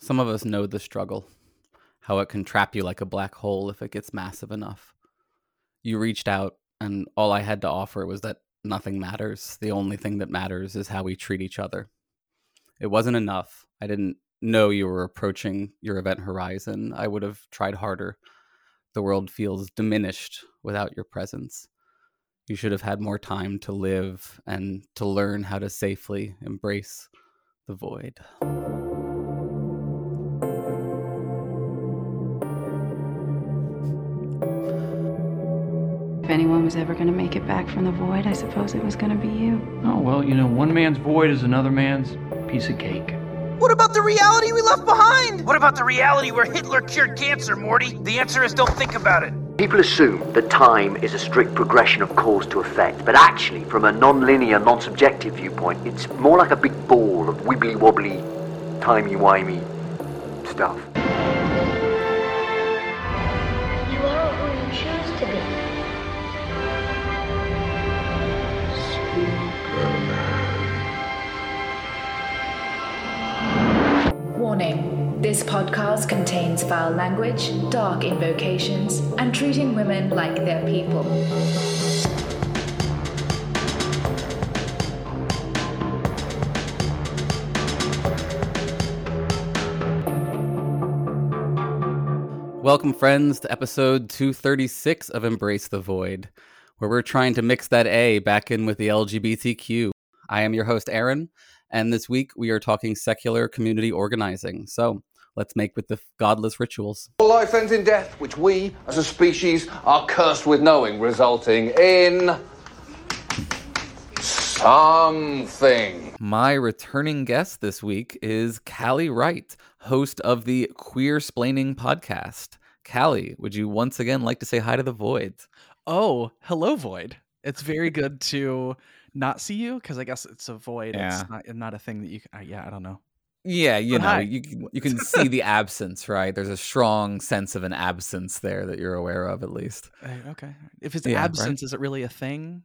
Some of us know the struggle, how it can trap you like a black hole if it gets massive enough. You reached out, and all I had to offer was that nothing matters. The only thing that matters is how we treat each other. It wasn't enough. I didn't know you were approaching your event horizon. I would have tried harder. The world feels diminished without your presence. You should have had more time to live and to learn how to safely embrace the void. Was ever going to make it back from the void, I suppose it was going to be you. Oh, well, you know, one man's void is another man's piece of cake. What about the reality we left behind? What about the reality where Hitler cured cancer, Morty? The answer is don't think about it. People assume that time is a strict progression of cause to effect, but actually, from a non-linear, non-subjective viewpoint, it's more like a big ball of wibbly-wobbly, timey-wimey stuff. Podcast contains foul language, dark invocations, and treating women like they're people. Welcome, friends, to episode 236 of Embrace the Void, where we're trying to mix that A back in with the LGBTQ. I am your host, Aaron, and this week we are talking secular community organizing. So let's make with the godless rituals. Life ends in death, which we, as a species, are cursed with knowing, resulting in. something. My returning guest this week is Callie Wright, host of the Queer Splaining podcast. Callie, would you once again like to say hi to the Void? Oh, hello, Void. It's very good to not see you because I guess it's a void. Yeah. It's not, not a thing that you. Uh, yeah, I don't know. Yeah, you know, you can- you can see the absence, right? There's a strong sense of an absence there that you're aware of, at least. Uh, okay, if it's Yeah, right. absence, is it really a thing?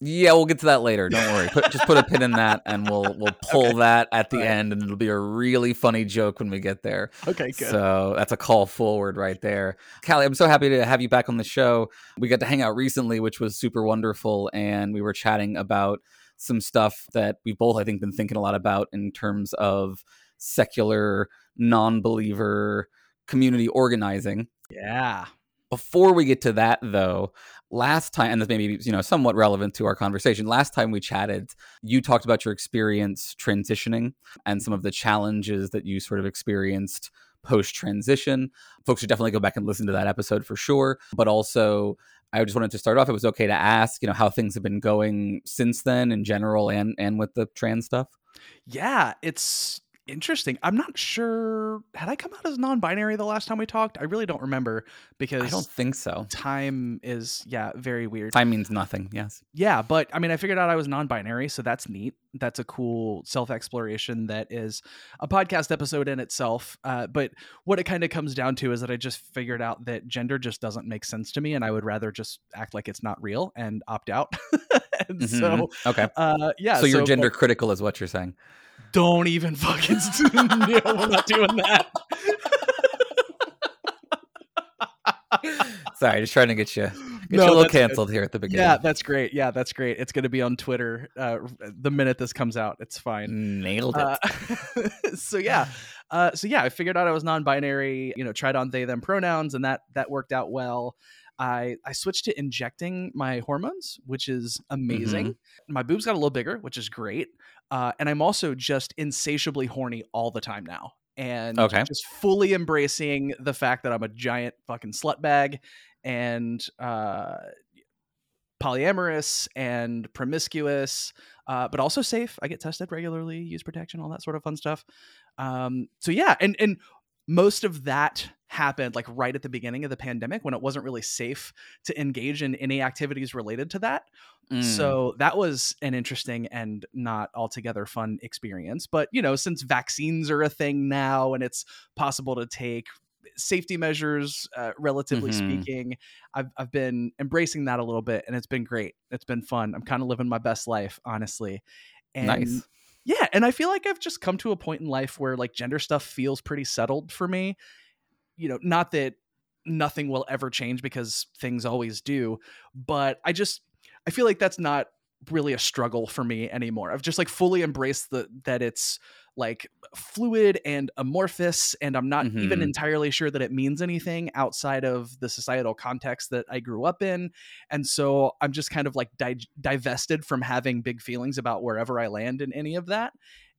Yeah, we'll get to that later. Don't worry. Put, just put a pin in that, and we'll we'll pull Okay. that at the right. end, and it'll be a really funny joke when we get there. Okay, good. So that's a call forward right there. Callie, I'm so happy to have you back on the show. We got to hang out recently, which was super wonderful, and we were chatting about some stuff that we've both, I think, been thinking a lot about in terms of secular, non-believer community organizing. yeah. Before we get to that, though, last time, and this may be you know somewhat relevant to our conversation. Last time we chatted, you talked about your experience transitioning and some of the challenges that you sort of experienced post transition. Folks should definitely go back and listen to that episode for sure. But also, I just wanted to start off. It was okay to ask, you know, how things have been going since then in general, and and with the trans stuff. Yeah, it's interesting. I'm not sure. Had I come out as non-binary the last time we talked? I really don't remember because I don't think so. time is yeah very weird. Time means nothing. Yes. Yeah, but I mean, I figured out I was non-binary, so that's neat. That's a cool self-exploration that is a podcast episode in itself. Uh, but what it kind of comes down to is that I just figured out that gender just doesn't make sense to me, and I would rather just act like it's not real and opt out. and Mhm. so, okay. uh, yeah. so you're but gender critical, is what you're saying. Don't even fucking. no, we're not doing that. Sorry, just trying to get you get No, you a little that's good. canceled here at the beginning. Yeah, that's great. Yeah, that's great. It's going to be on Twitter uh, the minute this comes out. It's fine. nailed it. Uh, so yeah, uh, so yeah, I figured out I was non-binary. You know, tried on they them pronouns, and that that worked out well. I I switched to injecting my hormones, which is amazing. Mm-hmm. My boobs got a little bigger, which is great. Uh, and I'm also just insatiably horny all the time now. And Okay. just fully embracing the fact that I'm a giant fucking slut bag and uh, polyamorous and promiscuous, uh, but also safe. I get tested regularly, use protection, all that sort of fun stuff. Um, so yeah, and and most of that happened like right at the beginning of the pandemic when it wasn't really safe to engage in any activities related to that. Mm. So that was an interesting and not altogether fun experience. But you know, since vaccines are a thing now and it's possible to take safety measures, uh, relatively Mhm. speaking, I've I've been embracing that a little bit, and it's been great. It's been fun. I'm kind of living my best life, honestly. And Nice. yeah and i feel like i've just come to a point in life where like gender stuff feels pretty settled for me you know not that nothing will ever change because things always do but i just i feel like that's not really a struggle for me anymore. I've just like fully embraced the that it's like fluid and amorphous and i'm not even Mhm. entirely sure that it means anything outside of the societal context that i grew up in and so i'm just kind of like di- divested from having big feelings about wherever i land in any of that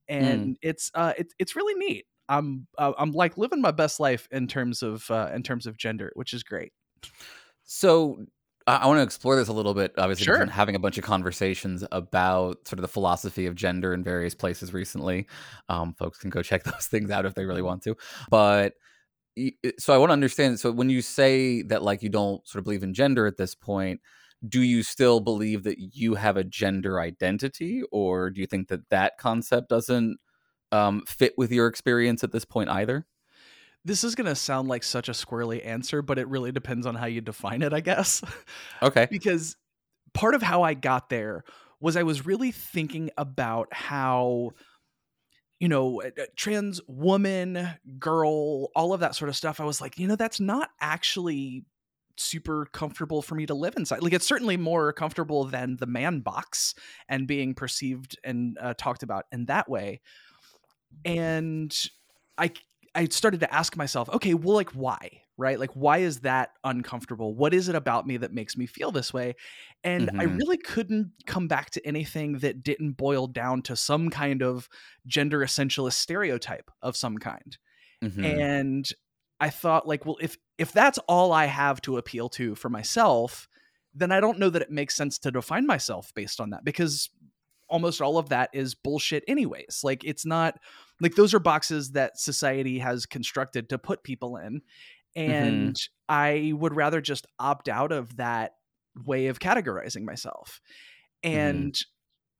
and it's uh it's it's really neat i'm uh, i'm like living my best life in terms of uh in terms of gender which is great So I, want to explore this a little bit. Obviously, Sure. having a bunch of conversations about sort of the philosophy of gender in various places recently. Um, folks can go check those things out if they really want to. But so I want to understand. So when you say that, like, you don't sort of believe in gender at this point, do you still believe that you have a gender identity, or do you think that that concept doesn't um, fit with your experience at this point either? this is going to sound like such a squirrely answer but it really depends on how you define it i guess Okay. because part of how I got there was I was really thinking about how you know trans woman girl all of that sort of stuff I was like you know that's not actually super comfortable for me to live inside like it's certainly more comfortable than the man box and being perceived and uh, talked about in that way and I I started to ask myself, okay, well, like why, right? Like why is that uncomfortable? What is it about me that makes me feel this way? And I Mhm. really couldn't come back to anything that didn't boil down to some kind of gender essentialist stereotype of some kind. Mhm. And I thought like, well, if if that's all I have to appeal to for myself, then I don't know that it makes sense to define myself based on that because almost all of that is bullshit anyways. Like it's not like those are boxes that society has constructed to put people in mm-hmm. and I would rather just opt out of that way of categorizing myself. Mm-hmm. And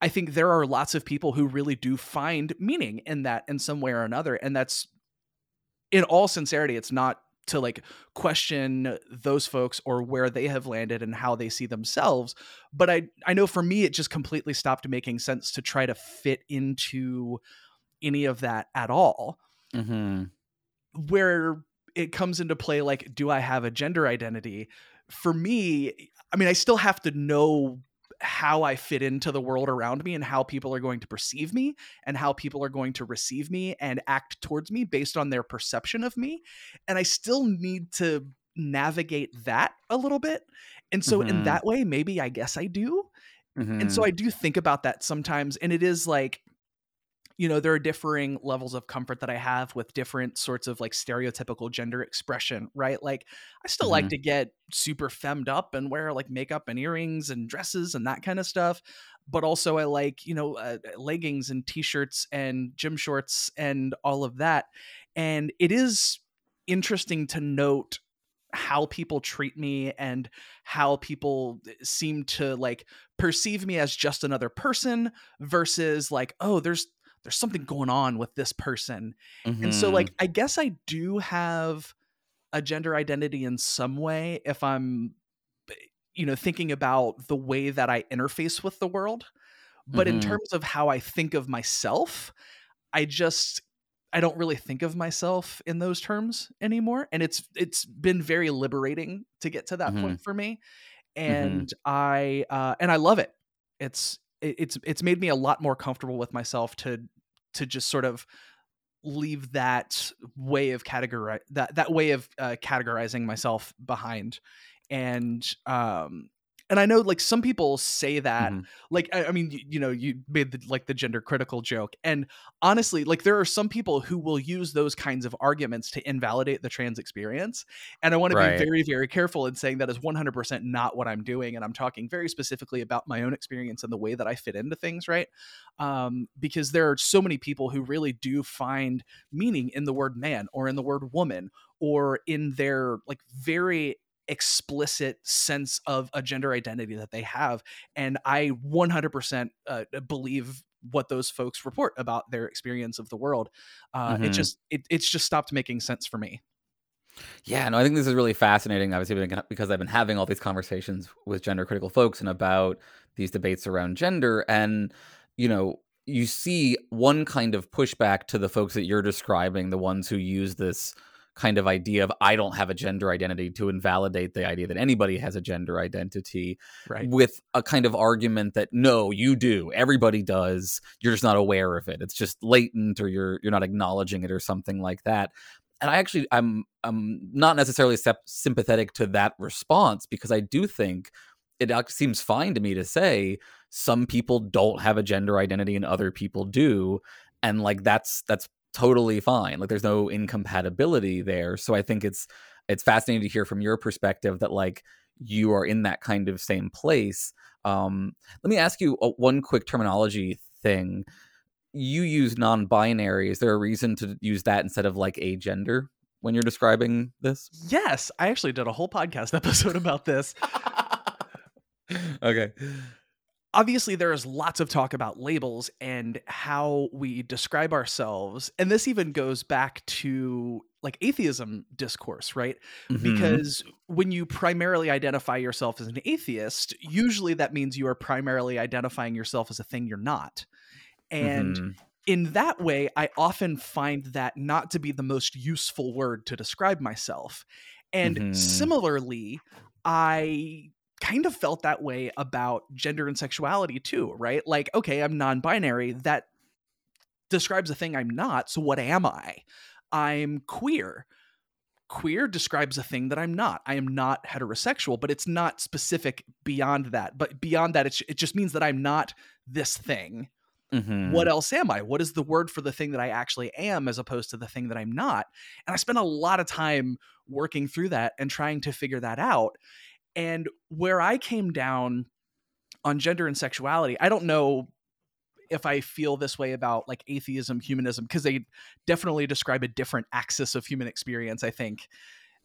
I think there are lots of people who really do find meaning in that in some way or another and that's in all sincerity it's not to like question those folks or where they have landed and how they see themselves but i i know for me it just completely stopped making sense to try to fit into any of that at all Mhm. where it comes into play like do i have a gender identity for me i mean i still have to know how i fit into the world around me and how people are going to perceive me and how people are going to receive me and act towards me based on their perception of me and i still need to navigate that a little bit and so in Mhm. that way maybe i guess i do and so Mhm. I do think about that sometimes. And it is like, you know, there are differing levels of comfort that I have with different sorts of like stereotypical gender expression, right? Like, I still like Mhm. to get super femmed up and wear like makeup and earrings and dresses and that kind of stuff. But also, I like, you know, uh, leggings and t shirts and gym shorts and all of that. And it is interesting to note how people treat me and how people seem to like perceive me as just another person versus like oh there's there's something going on with this person and so Mhm. like i guess i do have a gender identity in some way if i'm you know thinking about the way that i interface with the world but in Mhm. terms of how i think of myself i just i don't really think of myself in those terms anymore and it's it's been very liberating to get to that Mhm. point for me and i uh and i love it it's it- it's it's made me a lot more comfortable with myself to to just sort of leave that way of categorize that that way of uh, categorizing myself behind. And um and i know like some people say that Mhm. like I, I mean you, you know you made the like the gender critical joke and honestly like there are some people who will use those kinds of arguments to invalidate the trans experience and i want to be very very careful in saying that is 100% not what i'm doing and i'm talking very specifically about my own experience and the way that i fit into things right um, because there are so many people who really do find meaning in the word man or in the word woman or in their like very explicit sense of a gender identity that they have and i 100% uh, believe what those folks report about their experience of the world uh, it Mhm. just it, it's just stopped making sense for me Yeah, no, I think this is really fascinating. Obviously, because I've been having all these conversations with gender critical folks and about these debates around gender. And, you know, you see one kind of pushback to the folks that you're describing, the ones who use this kind of idea of I don't have a gender identity to invalidate the idea that anybody has a gender identity right. with a kind of argument that no you do. Everybody does. You're just not aware of it. It's just latent or you're you're not acknowledging it or something like that. And I actually I'm I'm not necessarily sympathetic to that response because I do think it seems fine to me to say some people don't have a gender identity and other people do. And like that's that's totally fine. Like there's no incompatibility there. So I think it's it's fascinating to hear from your perspective that like you are in that kind of same place. Um, let me ask you a, one quick terminology thing. You use non-binary. Is there a reason to use that instead of like a gender when you're describing this? Yes, I actually did a whole podcast episode about this. okay obviously there is lots of talk about labels and how we describe ourselves and this even goes back to like atheism discourse right mm-hmm. because when you primarily identify yourself as an atheist usually that means you are primarily identifying yourself as a thing you're not and mm-hmm. in that way i often find that not to be the most useful word to describe myself and mm-hmm. similarly i kind of felt that way about gender and sexuality too, right? Like, okay, I'm non binary. That describes a thing I'm not. So what am I? I'm queer. Queer describes a thing that I'm not. I am not heterosexual, but it's not specific beyond that. But beyond that, it just means that I'm not this thing. Mm-hmm. What else am I? What is the word for the thing that I actually am as opposed to the thing that I'm not? And I spent a lot of time working through that and trying to figure that out. And where I came down on gender and sexuality, I don't know if I feel this way about like atheism, humanism, because they definitely describe a different axis of human experience, I think,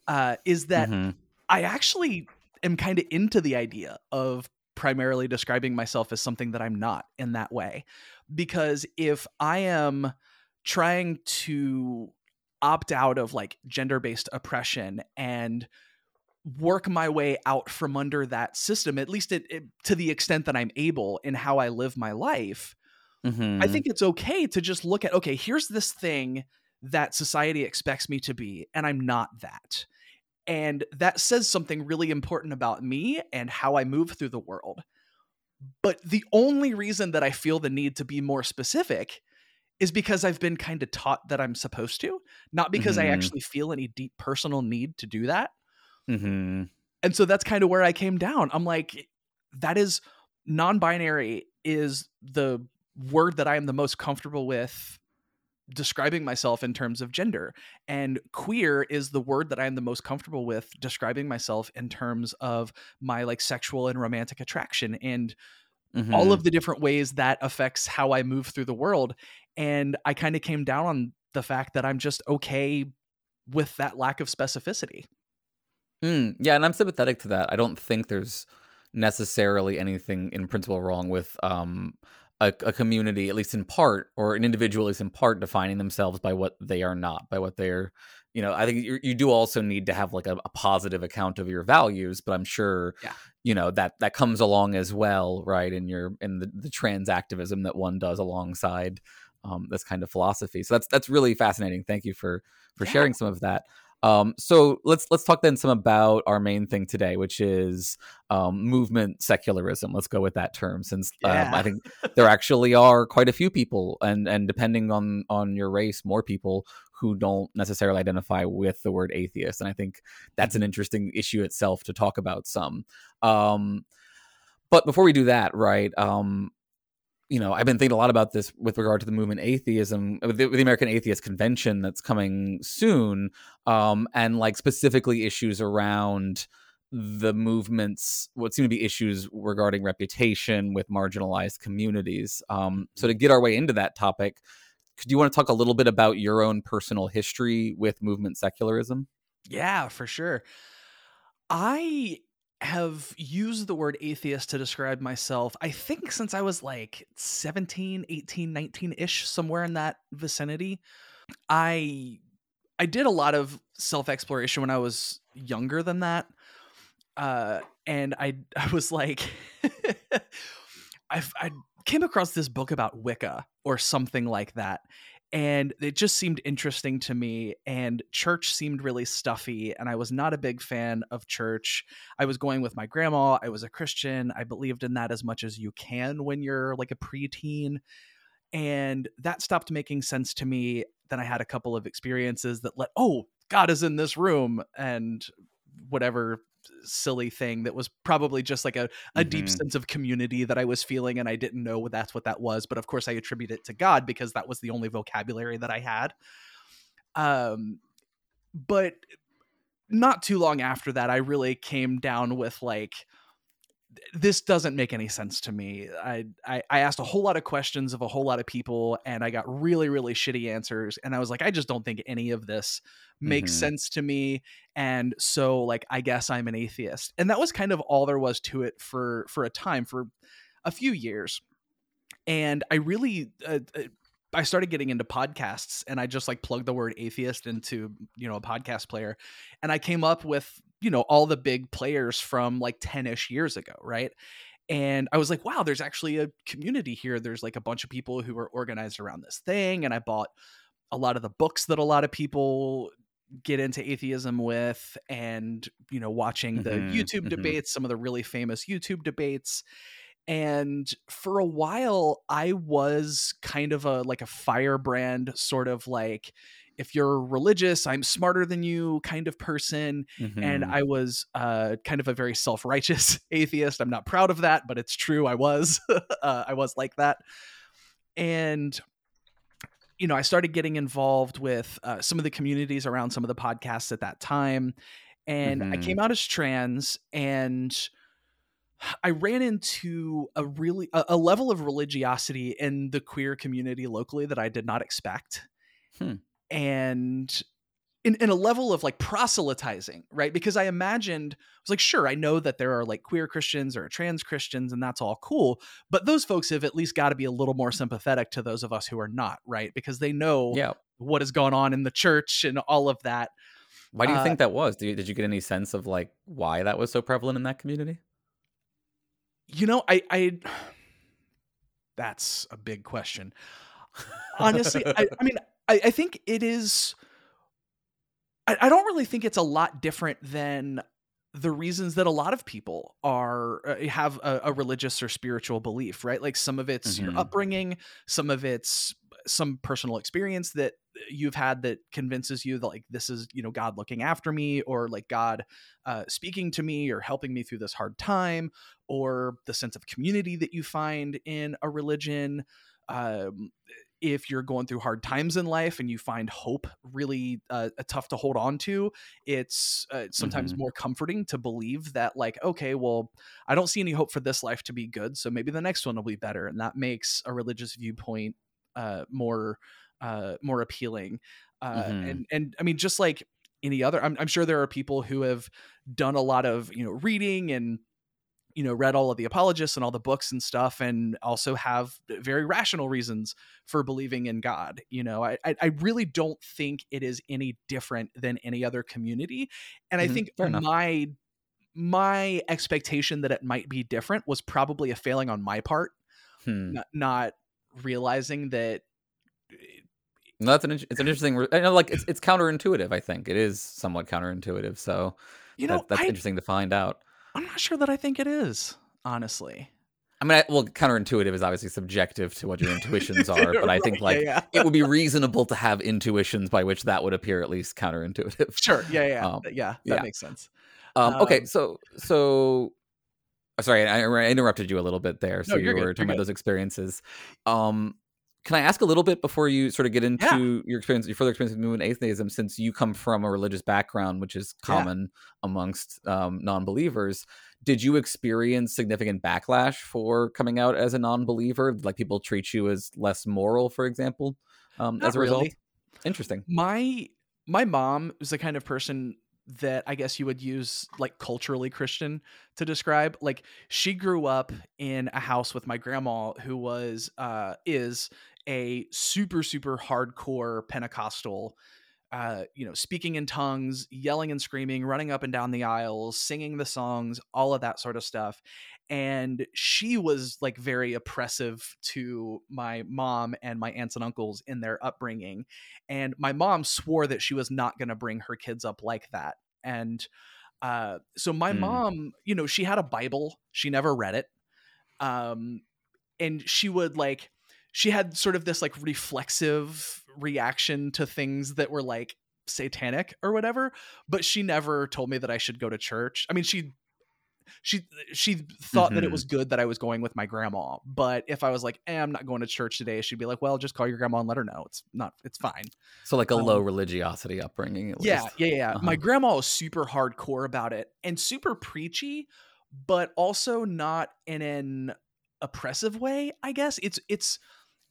uh, is that mm-hmm. I actually am kind of into the idea of primarily describing myself as something that I'm not in that way. Because if I am trying to opt out of like gender based oppression and work my way out from under that system at least it, it, to the extent that i'm able in how i live my life mm-hmm. i think it's okay to just look at okay here's this thing that society expects me to be and i'm not that and that says something really important about me and how i move through the world but the only reason that i feel the need to be more specific is because i've been kind of taught that i'm supposed to not because mm-hmm. i actually feel any deep personal need to do that Mm-hmm. And so that's kind of where I came down. I'm like, that is non binary is the word that I am the most comfortable with describing myself in terms of gender. And queer is the word that I am the most comfortable with describing myself in terms of my like sexual and romantic attraction and mm-hmm. all of the different ways that affects how I move through the world. And I kind of came down on the fact that I'm just okay with that lack of specificity. Mm, yeah, and I'm sympathetic to that. I don't think there's necessarily anything in principle wrong with um, a, a, community, at least in part, or an individual, at least in part, defining themselves by what they are not, by what they're. You know, I think you, you do also need to have like a, a, positive account of your values, but I'm sure, yeah. you know, that that comes along as well, right? In your in the, the trans activism that one does alongside um, this kind of philosophy. So that's that's really fascinating. Thank you for for yeah. sharing some of that. Um, so let's let's talk then some about our main thing today, which is um, movement secularism. Let's go with that term, since yeah. um, I think there actually are quite a few people, and and depending on on your race, more people who don't necessarily identify with the word atheist. And I think that's an mm-hmm. interesting issue itself to talk about some. Um, but before we do that, right? Um, you know, I've been thinking a lot about this with regard to the movement atheism, with the, the American Atheist Convention that's coming soon, um, and like specifically issues around the movements, what seem to be issues regarding reputation with marginalized communities. Um, so to get our way into that topic, could you want to talk a little bit about your own personal history with movement secularism? Yeah, for sure. I have used the word atheist to describe myself i think since i was like 17 18 19 ish somewhere in that vicinity i i did a lot of self exploration when i was younger than that uh and i i was like I, I came across this book about Wicca or something like that. And it just seemed interesting to me. And church seemed really stuffy. And I was not a big fan of church. I was going with my grandma. I was a Christian. I believed in that as much as you can when you're like a preteen. And that stopped making sense to me. Then I had a couple of experiences that let, oh, God is in this room. And whatever silly thing that was probably just like a, a deep Mhm. sense of community that I was feeling and I didn't know that's what that was but of course I attribute it to God because that was the only vocabulary that I had um but not too long after that I really came down with like this doesn't make any sense to me. I, I I asked a whole lot of questions of a whole lot of people, and I got really really shitty answers. And I was like, I just don't think any of this makes Mhm. sense to me. And so like, I guess I'm an atheist. And that was kind of all there was to it for for a time for a few years. And I really. Uh, uh, I started getting into podcasts and I just like plugged the word atheist into, you know, a podcast player. And I came up with, you know, all the big players from like 10 ish years ago. Right. And I was like, wow, there's actually a community here. There's like a bunch of people who are organized around this thing. And I bought a lot of the books that a lot of people get into atheism with and, you know, watching the Mhm, YouTube mhm. debates, some of the really famous YouTube debates and for a while i was kind of a like a firebrand sort of like if you're religious i'm smarter than you kind of person and Mhm. i was uh kind of a very self-righteous atheist i'm not proud of that but it's true i was uh, i was like that and you know i started getting involved with uh, some of the communities around some of the podcasts at that time and i Mhm. came out as trans and I ran into a really a, a level of religiosity in the queer community locally that I did not expect. Hmm. And in, in a level of like proselytizing, right? Because I imagined, I was like, sure, I know that there are like queer Christians or trans Christians, and that's all cool. But those folks have at least got to be a little more sympathetic to those of us who are not, right? Because they know yeah. what has gone on in the church and all of that. Why do you Uh, think that was? Do you, did you get any sense of like why that was so prevalent in that community? You know, I, I that's a big question. Honestly, I, I mean, I, I think it is. I, I don't really think it's a lot different than the reasons that a lot of people are uh, have a, a religious or spiritual belief, right? Like some of it's your Mhm. upbringing, some of it's some personal experience that you've had that convinces you that like this is you know god looking after me or like god uh, speaking to me or helping me through this hard time or the sense of community that you find in a religion um, if you're going through hard times in life and you find hope really uh, tough to hold on to it's uh, sometimes Mhm. more comforting to believe that like okay well i don't see any hope for this life to be good so maybe the next one will be better and that makes a religious viewpoint uh, more uh, more appealing uh, Mhm. and and i mean just like any other I'm, I'm sure there are people who have done a lot of you know reading and you know read all of the apologists and all the books and stuff and also have very rational reasons for believing in god you know i i I really don't think it is any different than any other community and i Mhm, think fair enough. my my expectation that it might be different was probably a failing on my part Hmm. not, not realizing that No, that's an it's an interesting. re- know, like it's it's counterintuitive. I think it is somewhat counterintuitive. So you know that, that's I, interesting to find out. i'm not sure that i think it is honestly I mean, I, well, counterintuitive is obviously subjective to what your intuitions are, but I think like yeah, yeah. it would be reasonable to have intuitions by which that would appear at least counterintuitive. sure yeah yeah Um, yeah that yeah. makes sense Um, okay, Um, so so uh, sorry, I, interrupted you a little bit there. So No, you were good, talking about those experiences. Um, can I ask a little bit before you sort of get into your experience, your further experience with movement atheism, since you come from a religious background, which is Yeah. common amongst um, non-believers? Did you experience significant backlash for coming out as a non-believer? Like people treat you as less moral, for example, um, as a result? Interesting. my my mom is the kind of person that I guess you would use like culturally Christian to describe. Like she grew up in a house with my grandma who was uh is a super super hardcore Pentecostal uh, you know, speaking in tongues, yelling and screaming, running up and down the aisles, singing the songs, all of that sort of stuff. And she was like very oppressive to my mom and my aunts and uncles in their upbringing. And my mom swore that she was not going to bring her kids up like that. And uh, so my Mm. mom, you know, she had a Bible, she never read it. Um, and she would like, she had sort of this like reflexive reaction to things that were like satanic or whatever but she never told me that i should go to church i mean she she she thought that it was good that i was going with my grandma but if i was like eh, i'm not going to church today she'd be like well just call your grandma and let her know it's not it's fine So like a low Um, religiosity upbringing. At yeah, least. yeah, yeah. yeah. My Uh-huh. grandma was super hardcore about it and super preachy, but also not in an oppressive way. I guess it's it's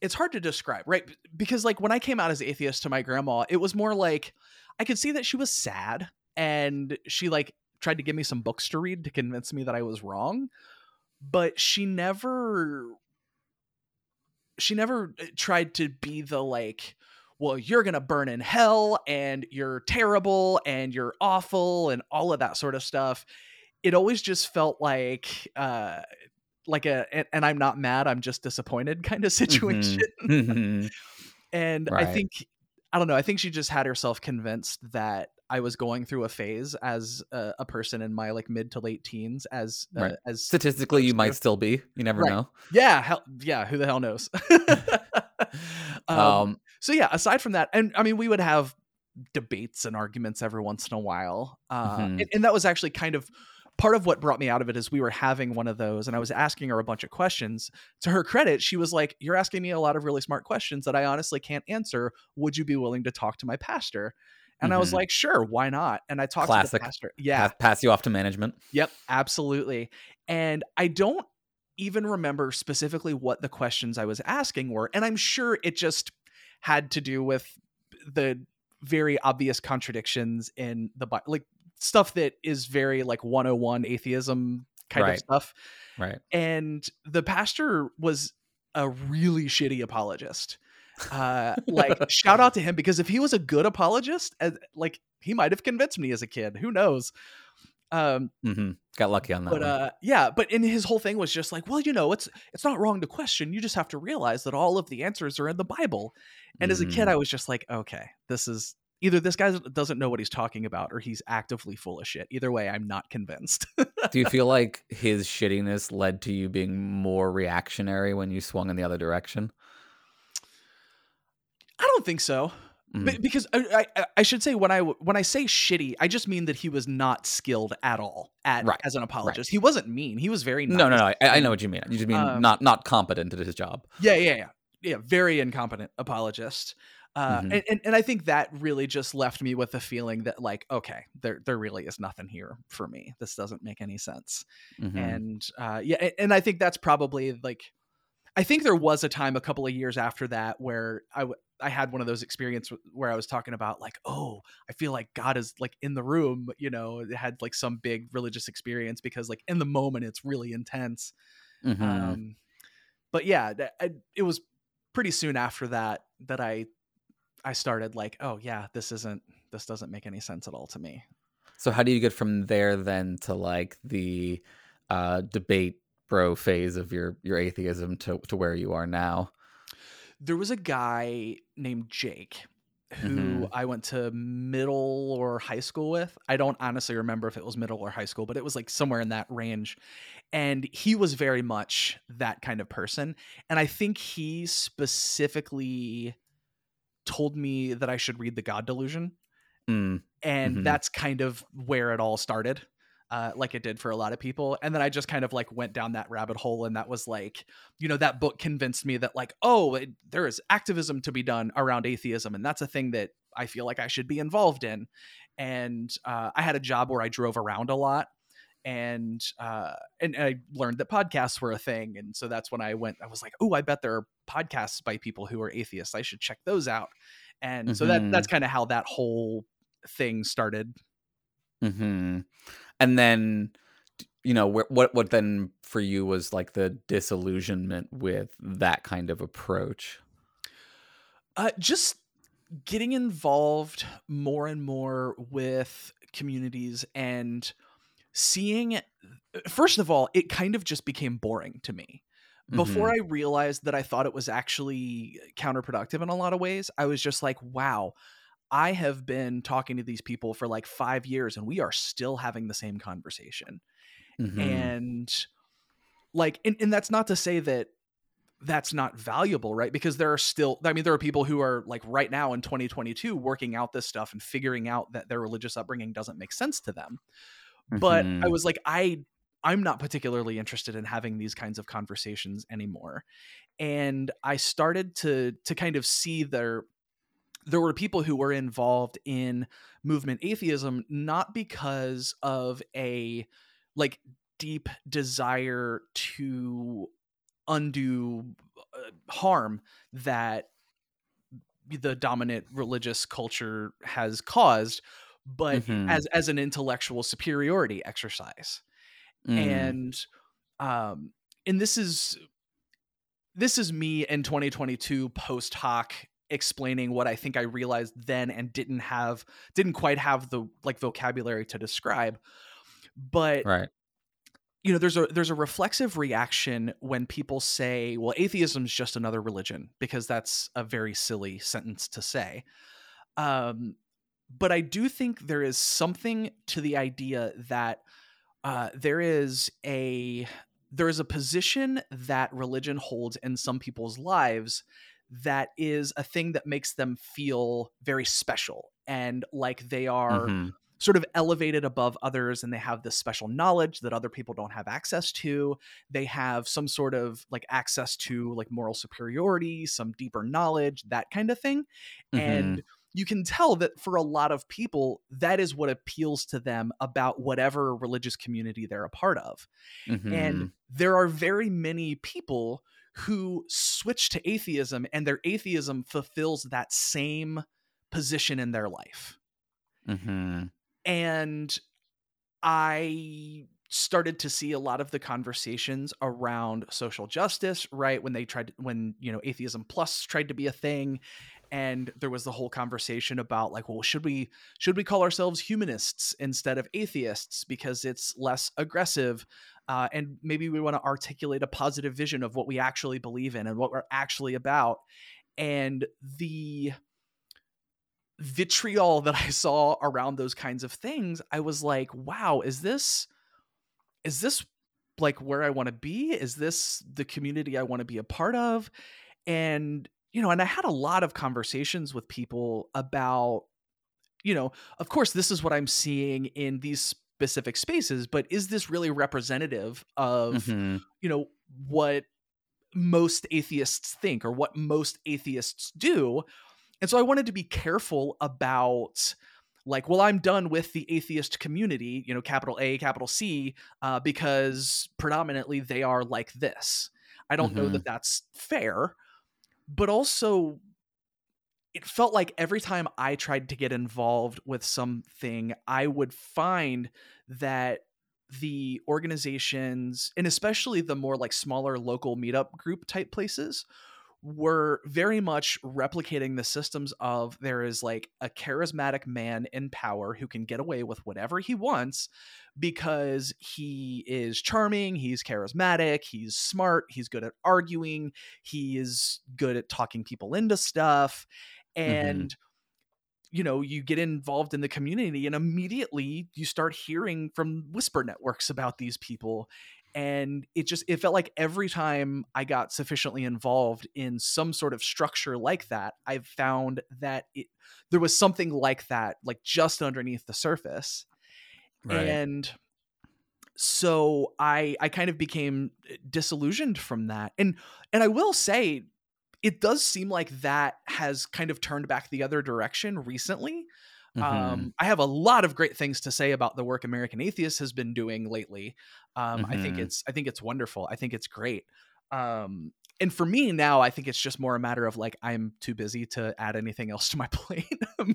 it's hard to describe, right? Because like when I came out as atheist to my grandma, it was more like I could see that she was sad and she like tried to give me some books to read to convince me that I was wrong, but she never she never uh, tried to be the like well you're gonna burn in hell and you're terrible and you're awful and all of that sort of stuff. It always just felt like uh like a and, i'm not mad i'm just disappointed kind of situation. Mhm. and i think i don't know i think she just had herself convinced that i was going through a phase as a, a person in my like mid to late teens as uh, as Statistically, you might still be. You never Right. know. yeah hell, yeah who the hell knows um, Um, so yeah aside from that and i mean we would have debates and arguments every once in a while uh, Mhm. and, and that was actually kind of part of what brought me out of it is we were having one of those and i was asking her a bunch of questions to her credit she was like you're asking me a lot of really smart questions that i honestly can't answer would you be willing to talk to my pastor and i was Mhm. like sure why not and i talked to the pastor yeah pass, pass you off to management. Yep, absolutely. And I don't even remember specifically what the questions I was asking were. And I'm sure it just had to do with the very obvious contradictions in the Bible, like stuff that is very like 101 atheism kind of stuff. Right. And the pastor was a really shitty apologist. Uh, like shout out to him because if he was a good apologist, uh, like he might have convinced me as a kid. Who knows? Um, mm-hmm. Got lucky on that. but uh yeah but in his whole thing was just like well you know it's it's not wrong to question you just have to realize that all of the answers are in the bible and as a kid Mhm. i was just like okay this is either this guy doesn't know what he's talking about or he's actively full of shit either way i'm not convinced Do you feel like his shittiness led to you being more reactionary when you swung in the other direction? i don't think so Mm. Be- because I, I I should say when I when I say shitty, I just mean that he was not skilled at all at Right, as an apologist. He wasn't mean. He was very nice. No, no, no. I, I know what you mean. You just mean Um, not not competent at his job. Yeah, yeah, yeah, yeah. Very incompetent apologist. Uh, Mhm. and, and and I think that really just left me with the feeling that like, okay, there there really is nothing here for me. This doesn't make any sense. Mhm. And uh, yeah, and I think that's probably like, I think there was a time a couple of years after that where I w- I had one of those experiences where I was talking about like, oh, I feel like God is like in the room. You know, it had like some big religious experience because like in the moment it's really intense. Mhm. Um, but yeah, I, it was pretty soon after that that I I started like, oh yeah, this isn't this doesn't make any sense at all to me. So how do you get from there then to like the uh, debate bro phase of your your atheism to to where you are now? There was a guy named Jake who Mhm. I went to middle or high school with. I don't honestly remember if it was middle or high school, but it was like somewhere in that range. And he was very much that kind of person. And I think he specifically told me that I should read The God Delusion. Mm. and Mhm. that's kind of where it all started uh, like it did for a lot of people and then i just kind of like went down that rabbit hole and that was like you know that book convinced me that like oh it, there is activism to be done around atheism and that's a thing that i feel like i should be involved in and uh, i had a job where i drove around a lot and uh and i learned that podcasts were a thing and so that's when i went i was like oh i bet there are podcasts by people who are atheists i should check those out and so that Mhm. that's kind of how that whole thing started hmm And then, you know, wh- what what then for you was like the disillusionment with that kind of approach? uh just getting involved more and more with communities and seeing first of all it kind of just became boring to me before Mhm. i realized that i thought it was actually counterproductive in a lot of ways i was just like wow i have been talking to these people for like 5 years and we are still having the same conversation Mhm. and like and, and that's not to say that that's not valuable right because there are still i mean there are people who are like right now in 2022 working out this stuff and figuring out that their religious upbringing doesn't make sense to them but i Mhm. was like i i'm not particularly interested in having these kinds of conversations anymore and i started to to kind of see there there were people who were involved in movement atheism not because of a like deep desire to undo uh, harm that the dominant religious culture has caused but Mhm. as as an intellectual superiority exercise Mm. and um and this is this is me in 2022 post hoc explaining what i think i realized then and didn't have didn't quite have the like vocabulary to describe but right. you know there's a there's a reflexive reaction when people say well atheism's just another religion because that's a very silly sentence to say um but i do think there is something to the idea that uh there is a there is a position that religion holds in some people's lives that is a thing that makes them feel very special and like they are Mhm. sort of elevated above others and they have this special knowledge that other people don't have access to. They have some sort of like access to like moral superiority some deeper knowledge that kind of thing and you can tell that for a lot of people that is what appeals to them about whatever religious community they're a part of Mhm. and there are very many people who switch to atheism and their atheism fulfills that same position in their life Mhm. and I started to see a lot of the conversations around social justice, right? When they tried, when, you know, atheism plus tried to be a thing. And there was the whole conversation about like, well, should we should we call ourselves humanists instead of atheists because it's less aggressive, uh, and maybe we want to articulate a positive vision of what we actually believe in and what we're actually about. And the vitriol that I saw around those kinds of things, I was like, wow, is this is this like where I want to be? Is this the community I want to be a part of? And you know, and I had a lot of conversations with people about you know, of course this is what I'm seeing in these specific spaces, but is this really representative of Mhm. you know what most atheists think or what most atheists do? And so i wanted to be careful about like well i'm done with the atheist community you know capital a capital c uh, because predominantly they are like this. I don't know that that's fair but also it felt like every time i tried to get involved with something i would find that the organizations and especially the more like smaller local meetup group type places were very much replicating the systems of there is like a charismatic man in power who can get away with whatever he wants because he is charming, he's charismatic, he's smart, he's good at arguing, he is good at talking people into stuff mm-hmm. and you know you get involved in the community and immediately you start hearing from whisper networks about these people and it just it felt like every time i got sufficiently involved in some sort of structure like that i found that it there was something like that like just underneath the surface. Right. and so i i kind of became eh, disillusioned from that. And and i will say it does seem like that has kind of turned back the other direction recently Mhm. um, I have a lot of great things to say about the work American Atheist has been doing lately. Um, I think Mhm. it's I think it's wonderful. I think it's great. Um, and for me now, I think it's just more a matter of like I'm too busy to add anything else to my plate.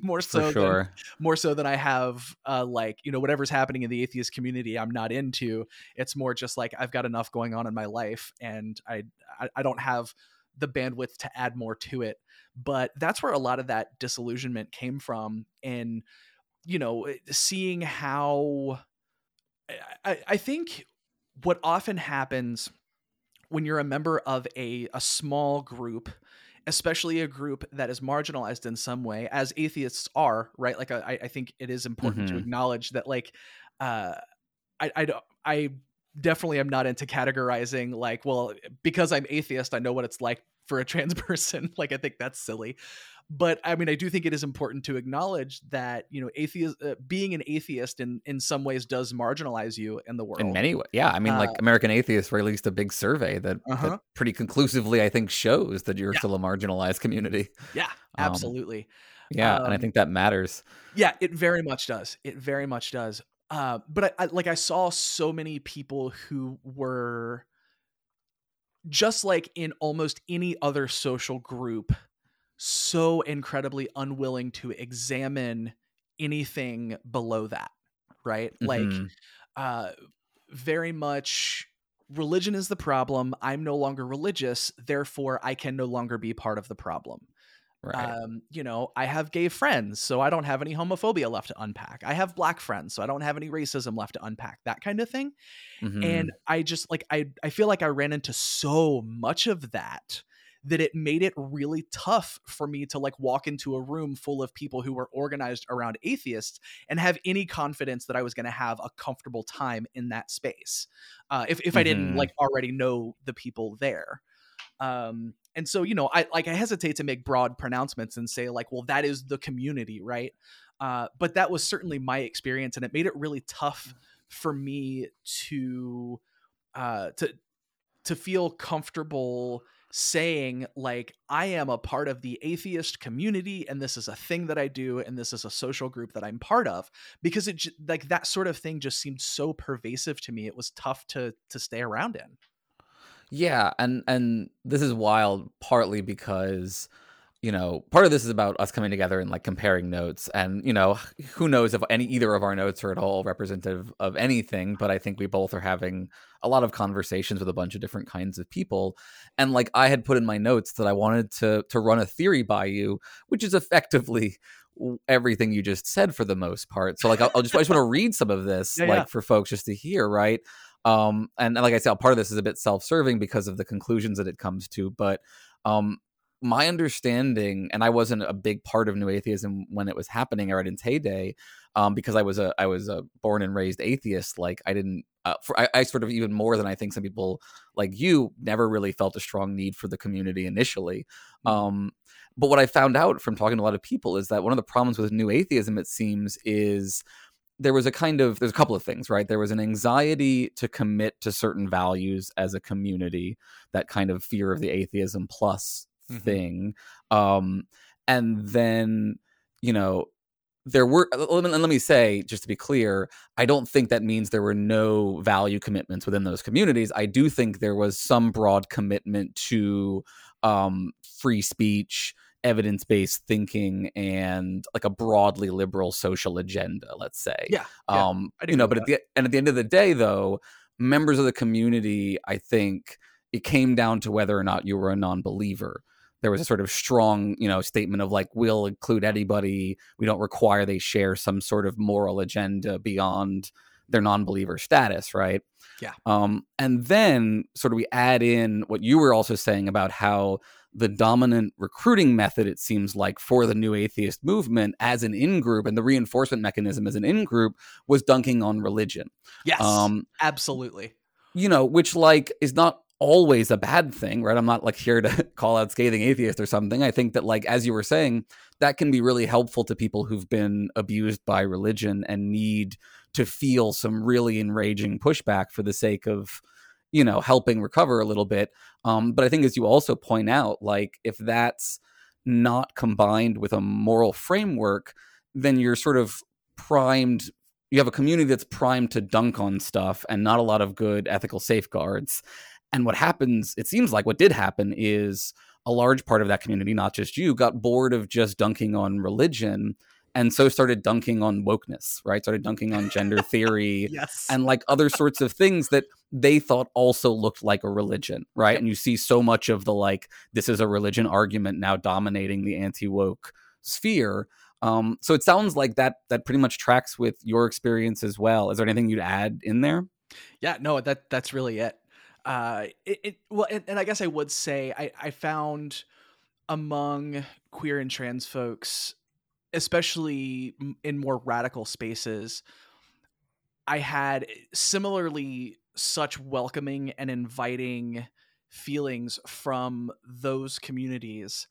more so, For than, more so than I have uh, like you know whatever's happening in the atheist community. I'm not into. It's more just like I've got enough going on in my life, and I I, I don't have the bandwidth to add more to it. But that's where a lot of that disillusionment came from and you know eh, seeing how I, I think what often happens when you're a member of a, a small group especially a group that is marginalized in some way as atheists are right like i, I think it is important Mhm. to acknowledge that like uh i i don't i definitely am not into categorizing like well because i'm atheist i know what it's like for a trans person like i think that's silly but i mean i do think it is important to acknowledge that you know atheist uh, being an atheist in in some ways does marginalize you in the world in many ways yeah i mean like Uh, american atheists released a big survey that, Uh-huh. that pretty conclusively i think shows that you're Yeah. still a marginalized community yeah Um, absolutely yeah and i Um, think that matters Yeah, it very much does. It very much does. Uh, but I, I like I saw so many people who were just like in almost any other social group, so incredibly unwilling to examine anything below that. Right? Like Mhm. uh very much religion is the problem. I'm no longer religious, therefore I can no longer be part of the problem right um, you know, I have gay friends, so I don't have any homophobia left to unpack. I have black friends, so I don't have any racism left to unpack. That kind of thing. Mhm. And I just like I I feel like I ran into so much of that that it made it really tough for me to like walk into a room full of people who were organized around atheists and have any confidence that I was going to have a comfortable time in that space. Uh, if if I didn't Mhm. like already know the people there um and so you know i like i hesitate to make broad pronouncements and say like well that is the community right? Uh but that was certainly my experience and it made it really tough for me to uh to to feel comfortable saying like i am a part of the atheist community and this is a thing that i do and this is a social group that i'm part of because it like that sort of thing just seemed so pervasive to me it was tough to to stay around in Yeah, and and this is wild partly because you know, part of this is about us coming together and like comparing notes and you know, who knows if any either of our notes are at all representative of anything, but I think we both are having a lot of conversations with a bunch of different kinds of people. And like I had put in my notes that I wanted to to run a theory by you, which is effectively everything you just said for the most part. So like I'll, I'll just I just want to read some of this Yeah, like yeah. for folks just to hear, right? Um and, like i said part of this is a bit self-serving because of the conclusions that it comes to but um my understanding and i wasn't a big part of new atheism when it was happening or at its heyday um because i was a i was a born and raised atheist like i didn't uh, for, I, I sort of even more than i think some people like you never really felt a strong need for the community initially. Um but what i found out from talking to a lot of people is that one of the problems with new atheism it seems is there was a kind of there's a couple of things right there was an anxiety to commit to certain values as a community that kind of fear of the atheism plus Mhm. thing um and then you know there were let me, let me say just to be clear i don't think that means there were no value commitments within those communities i do think there was some broad commitment to um free speech evidence-based thinking and like a broadly liberal social agenda let's say. Yeah, um you know but at the and at the end of the day though members of the community i think it came down to whether or not you were a non-believer. There was a sort of strong you know statement of like we'll include anybody. We don't require they share some sort of moral agenda beyond their non-believer status right? Yeah. um and then sort of we add in what you were also saying about how the dominant recruiting method it seems like for the new atheist movement as an in-group and the reinforcement mechanism as an in-group was dunking on religion yes um absolutely you know, which like is not always a bad thing, right? I'm not like here to call out scathing atheist or something. I think that like as you were saying, that can be really helpful to people who've been abused by religion and need to feel some really enraging pushback for the sake of you know helping recover a little bit um but i think as you also point out like if that's not combined with a moral framework then you're sort of primed you have a community that's primed to dunk on stuff and not a lot of good ethical safeguards. And what happens, it seems like what did happen is a large part of that community, not just you, got bored of just dunking on religion and so started dunking on wokeness, right? Started dunking on gender theory yes. and like other sorts of things that they thought also looked like a religion, right? Yep. And you see so much of the like, this is a religion argument now dominating the anti woke sphere. Um, so it sounds like that that pretty much tracks with your experience as well. Is there anything you'd add in there? Yeah, no, that that's really it. Uh, it, it well, and, and I guess I would say I I found among queer and trans folks, especially in more radical spaces, I had similarly such welcoming and inviting feelings from those communities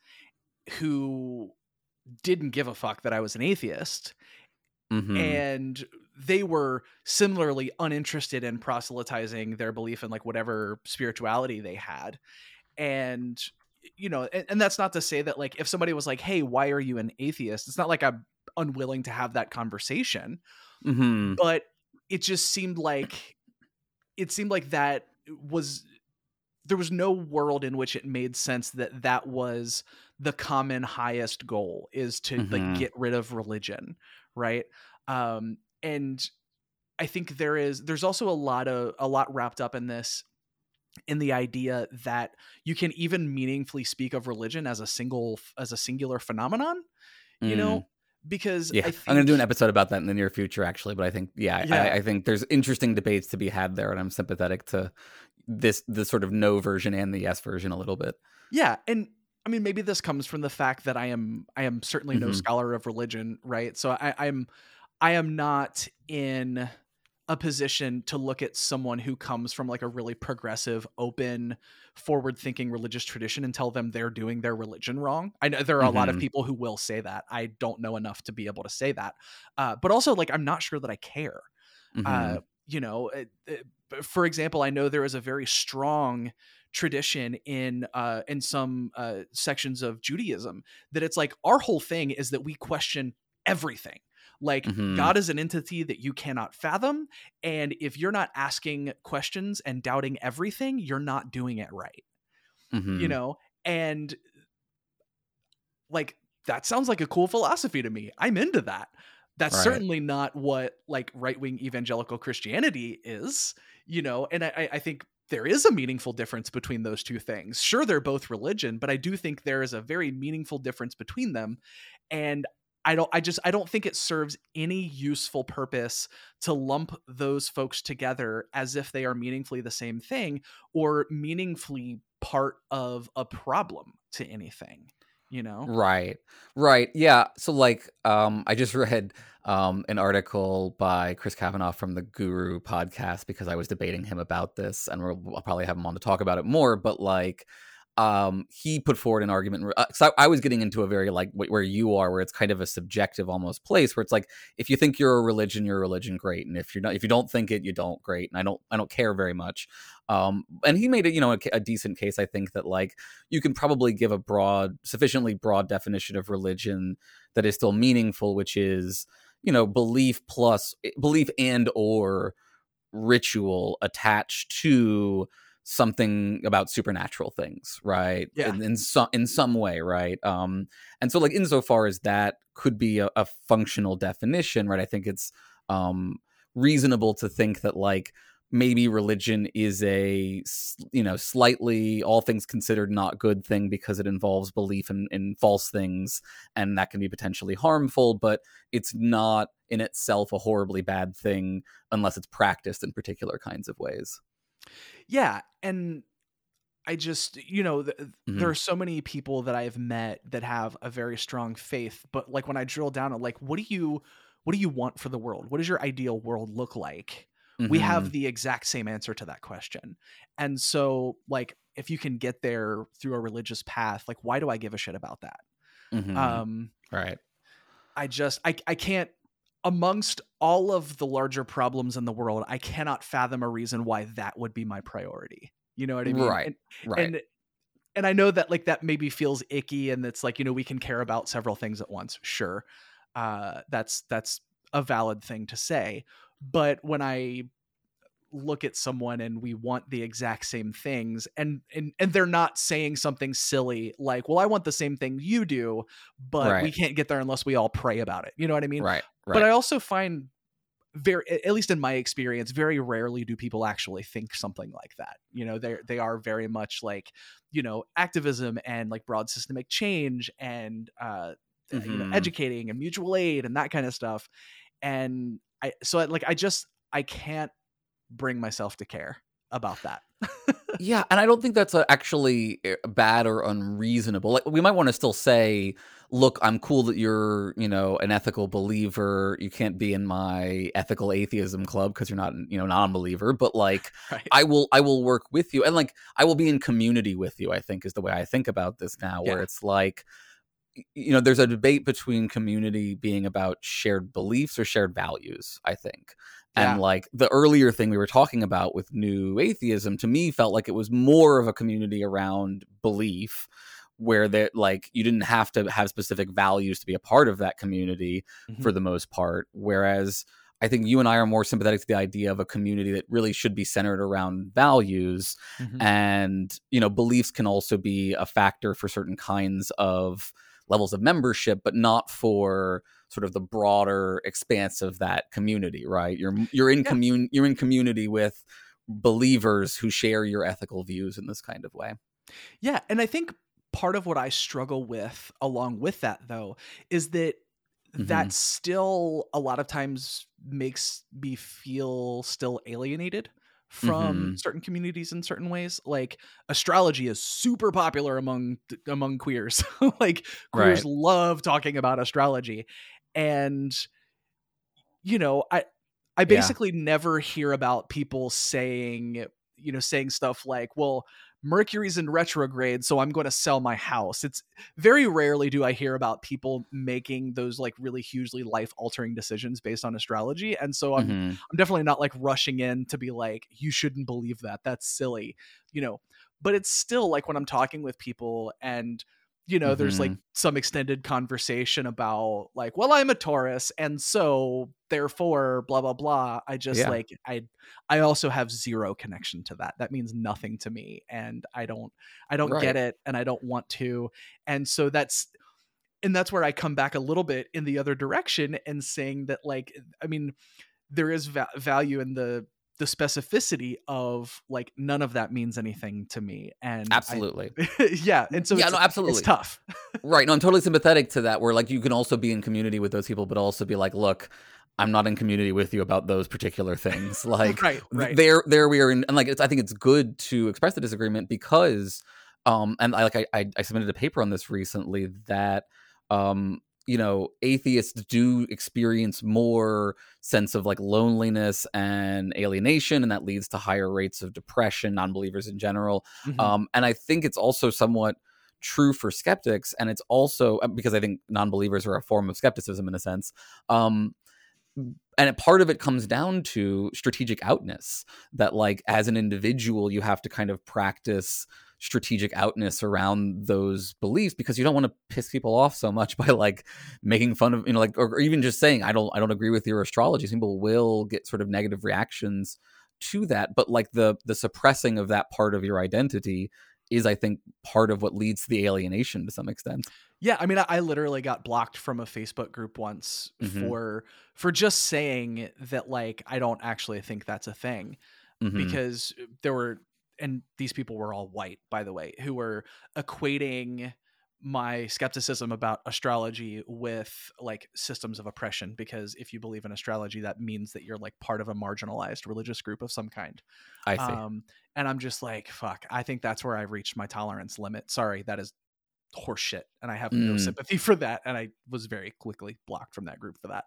who didn't give a fuck that I was an atheist Mhm. and they were similarly uninterested in proselytizing their belief in like whatever spirituality they had and you know and, and that's not to say that like if somebody was like hey why are you an atheist it's not like i'm unwilling to have that conversation Mhm. but it just seemed like it seemed like that was there was no world in which it made sense that that was the common highest goal is to Mhm. like get rid of religion right um and i think there is there's also a lot of a lot wrapped up in this in the idea that you can even meaningfully speak of religion as a single as a singular phenomenon you Mm. know because Yeah, I think, I'm going to do an episode about that in the near future, actually. But I think, yeah, Yeah. I, I think there's interesting debates to be had there, and I'm sympathetic to this the sort of no version and the yes version a little bit. Yeah, and I mean maybe this comes from the fact that I am I am certainly no Mhm. scholar of religion, right? So I, I'm I am not in a position to look at someone who comes from like a really progressive, open, forward-thinking religious tradition and tell them they're doing their religion wrong. I know there are a lot of Mhm. people who will say that. I don't know enough to be able to say that, uh, but also like I'm not sure that I care Mhm. uh, you know it- it- for example i know there is a very strong tradition in uh in some uh sections of judaism that it's like our whole thing is that we question everything like Mhm. god is an entity that you cannot fathom and if you're not asking questions and doubting everything you're not doing it right. You Mhm. know? And like that sounds like a cool philosophy to me. I'm into that. That's Right. certainly not what like right-wing evangelical christianity is you know? And I, I- I think there is a meaningful difference between those two things. Sure they're both religion but i do think there is a very meaningful difference between them. And i don't i just i don't think it serves any useful purpose to lump those folks together as if they are meaningfully the same thing or meaningfully part of a problem to anything you know Right. Right. Yeah. So like um I just read um an article by Chris Kavanagh from the Guru podcast because I was debating him about this and we'll, I'll probably have him on to talk about it more but like um he put forward an argument uh, so I, I was getting into a very like wh- where you are where it's kind of a subjective almost place where it's like if you think you're a religion you're a religion great and if you're not if you don't think it you don't great and I don't I don't care very much um and he made it you know a, a decent case I think that like you can probably give a broad sufficiently broad definition of religion that is still meaningful which is you know belief plus eh, belief and or ritual attached to something about supernatural things right? Yeah. in, in some in some way right? Um and so like insofar as that could be a, a functional definition right i think it's um reasonable to think that like maybe religion is a you know slightly all things considered not good thing because it involves belief in, in false things and that can be potentially harmful but it's not in itself a horribly bad thing unless it's practiced in particular kinds of ways yeah and i just you know th- Mhm. there are so many people that i've met that have a very strong faith but like when i drill down on like what do you what do you want for the world what does your ideal world look like we Mhm. have the exact same answer to that question and so like if you can get there through a religious path like why do i give a shit about that Mhm. um right I just I I can't amongst all of the larger problems in the world, I cannot fathom a reason why that would be my priority. You know what I mean? Right, And, right. And and I know that like that maybe feels icky and it's like, you know, we can care about several things at once. Sure. Uh that's that's a valid thing to say. But when I look at someone and we want the exact same things and and and they're not saying something silly like well i want the same thing you do but Right. we can't get there unless we all pray about it. You know what i mean? Right right. But i also find very at least in my experience very rarely do people actually think something like that. You know they they are very much like you know activism and like broad systemic change and uh you know Mhm. educating and mutual aid and that kind of stuff. And i so I, like i just i can't bring myself to care about that. Yeah and i don't think that's actually uh, bad or unreasonable like we might want to still say look i'm cool that you're you know an ethical believer. You can't be in my ethical atheism club because you're not you know non-believer but like right. I will i will work with you and like i will be in community with you i think is the way i think about this now where it's like you know there's a debate between community being about shared beliefs or shared values i think Yeah. and like the earlier thing we were talking about with new atheism to me felt like it was more of a community around belief where that like you didn't have to have specific values to be a part of that community Mhm. for the most part whereas i think you and i are more sympathetic to the idea of a community that really should be centered around values Mhm. and you know beliefs can also be a factor for certain kinds of levels of membership but not for sort of the broader expanse of that community right you're you're in Yeah. commun you're in community with believers who share your ethical views in this kind of way Yeah, and I think part of what I struggle with along with that though is that that Mhm. still a lot of times makes me feel still alienated from Mhm. certain communities in certain ways like astrology is super popular among among queers like queers Right. love talking about astrology and you know i i basically never hear about people saying you know saying stuff like well mercury's in retrograde so i'm going to sell my house. It's very rarely do i hear about people making those like really hugely life altering decisions based on astrology and so i'm Mhm. i'm definitely not like rushing in to be like you shouldn't believe that. That's silly you know? But it's still like when i'm talking with people and you know there's like mm-hmm. some extended conversation about like well i'm a taurus and so therefore blah blah blah i just Yeah. like i i also have zero connection to that that means nothing to me and i don't i don't Right. get it and i don't want to and so that's and that's where i come back a little bit in the other direction and saying that like i mean there is va- value in the the specificity of like none of that means anything to me and I- absolutely. Yeah and so Yeah, it's, no, absolutely. it's tough. Right no i'm totally sympathetic to that where like you can also be in community with those people but also be like look i'm not in community with you about those particular things. Like right right. there there we are in and like it's, i think it's good to express the disagreement because um and i like I, I i submitted a paper on this recently that um you know atheists do experience more sense of like loneliness and alienation and that leads to higher rates of depression non-believers in general Mhm. um and i think it's also somewhat true for skeptics and it's also uh, because i think non-believers are a form of skepticism in a sense um and part of it comes down to strategic outness that like as an individual you have to kind of practice strategic outness around those beliefs because you don't want to piss people off so much by like making fun of you know like or, or even just saying i don't i don't agree with your astrology people will get sort of negative reactions to that but like the the suppressing of that part of your identity is i think part of what leads to the alienation to some extent Yeah, I mean, I, I literally got blocked from a Facebook group once Mhm. for for just saying that like I don't actually think that's a thing Mhm. because there were and these people were all white by the way who were equating my skepticism about astrology with like systems of oppression because if you believe in astrology that means that you're like part of a marginalized religious group of some kind. I see. Um and i'm just like fuck. I think that's where i've reached my tolerance limit. Sorry that is horseshit and i have no Mm. sympathy for that and i was very quickly blocked from that group for that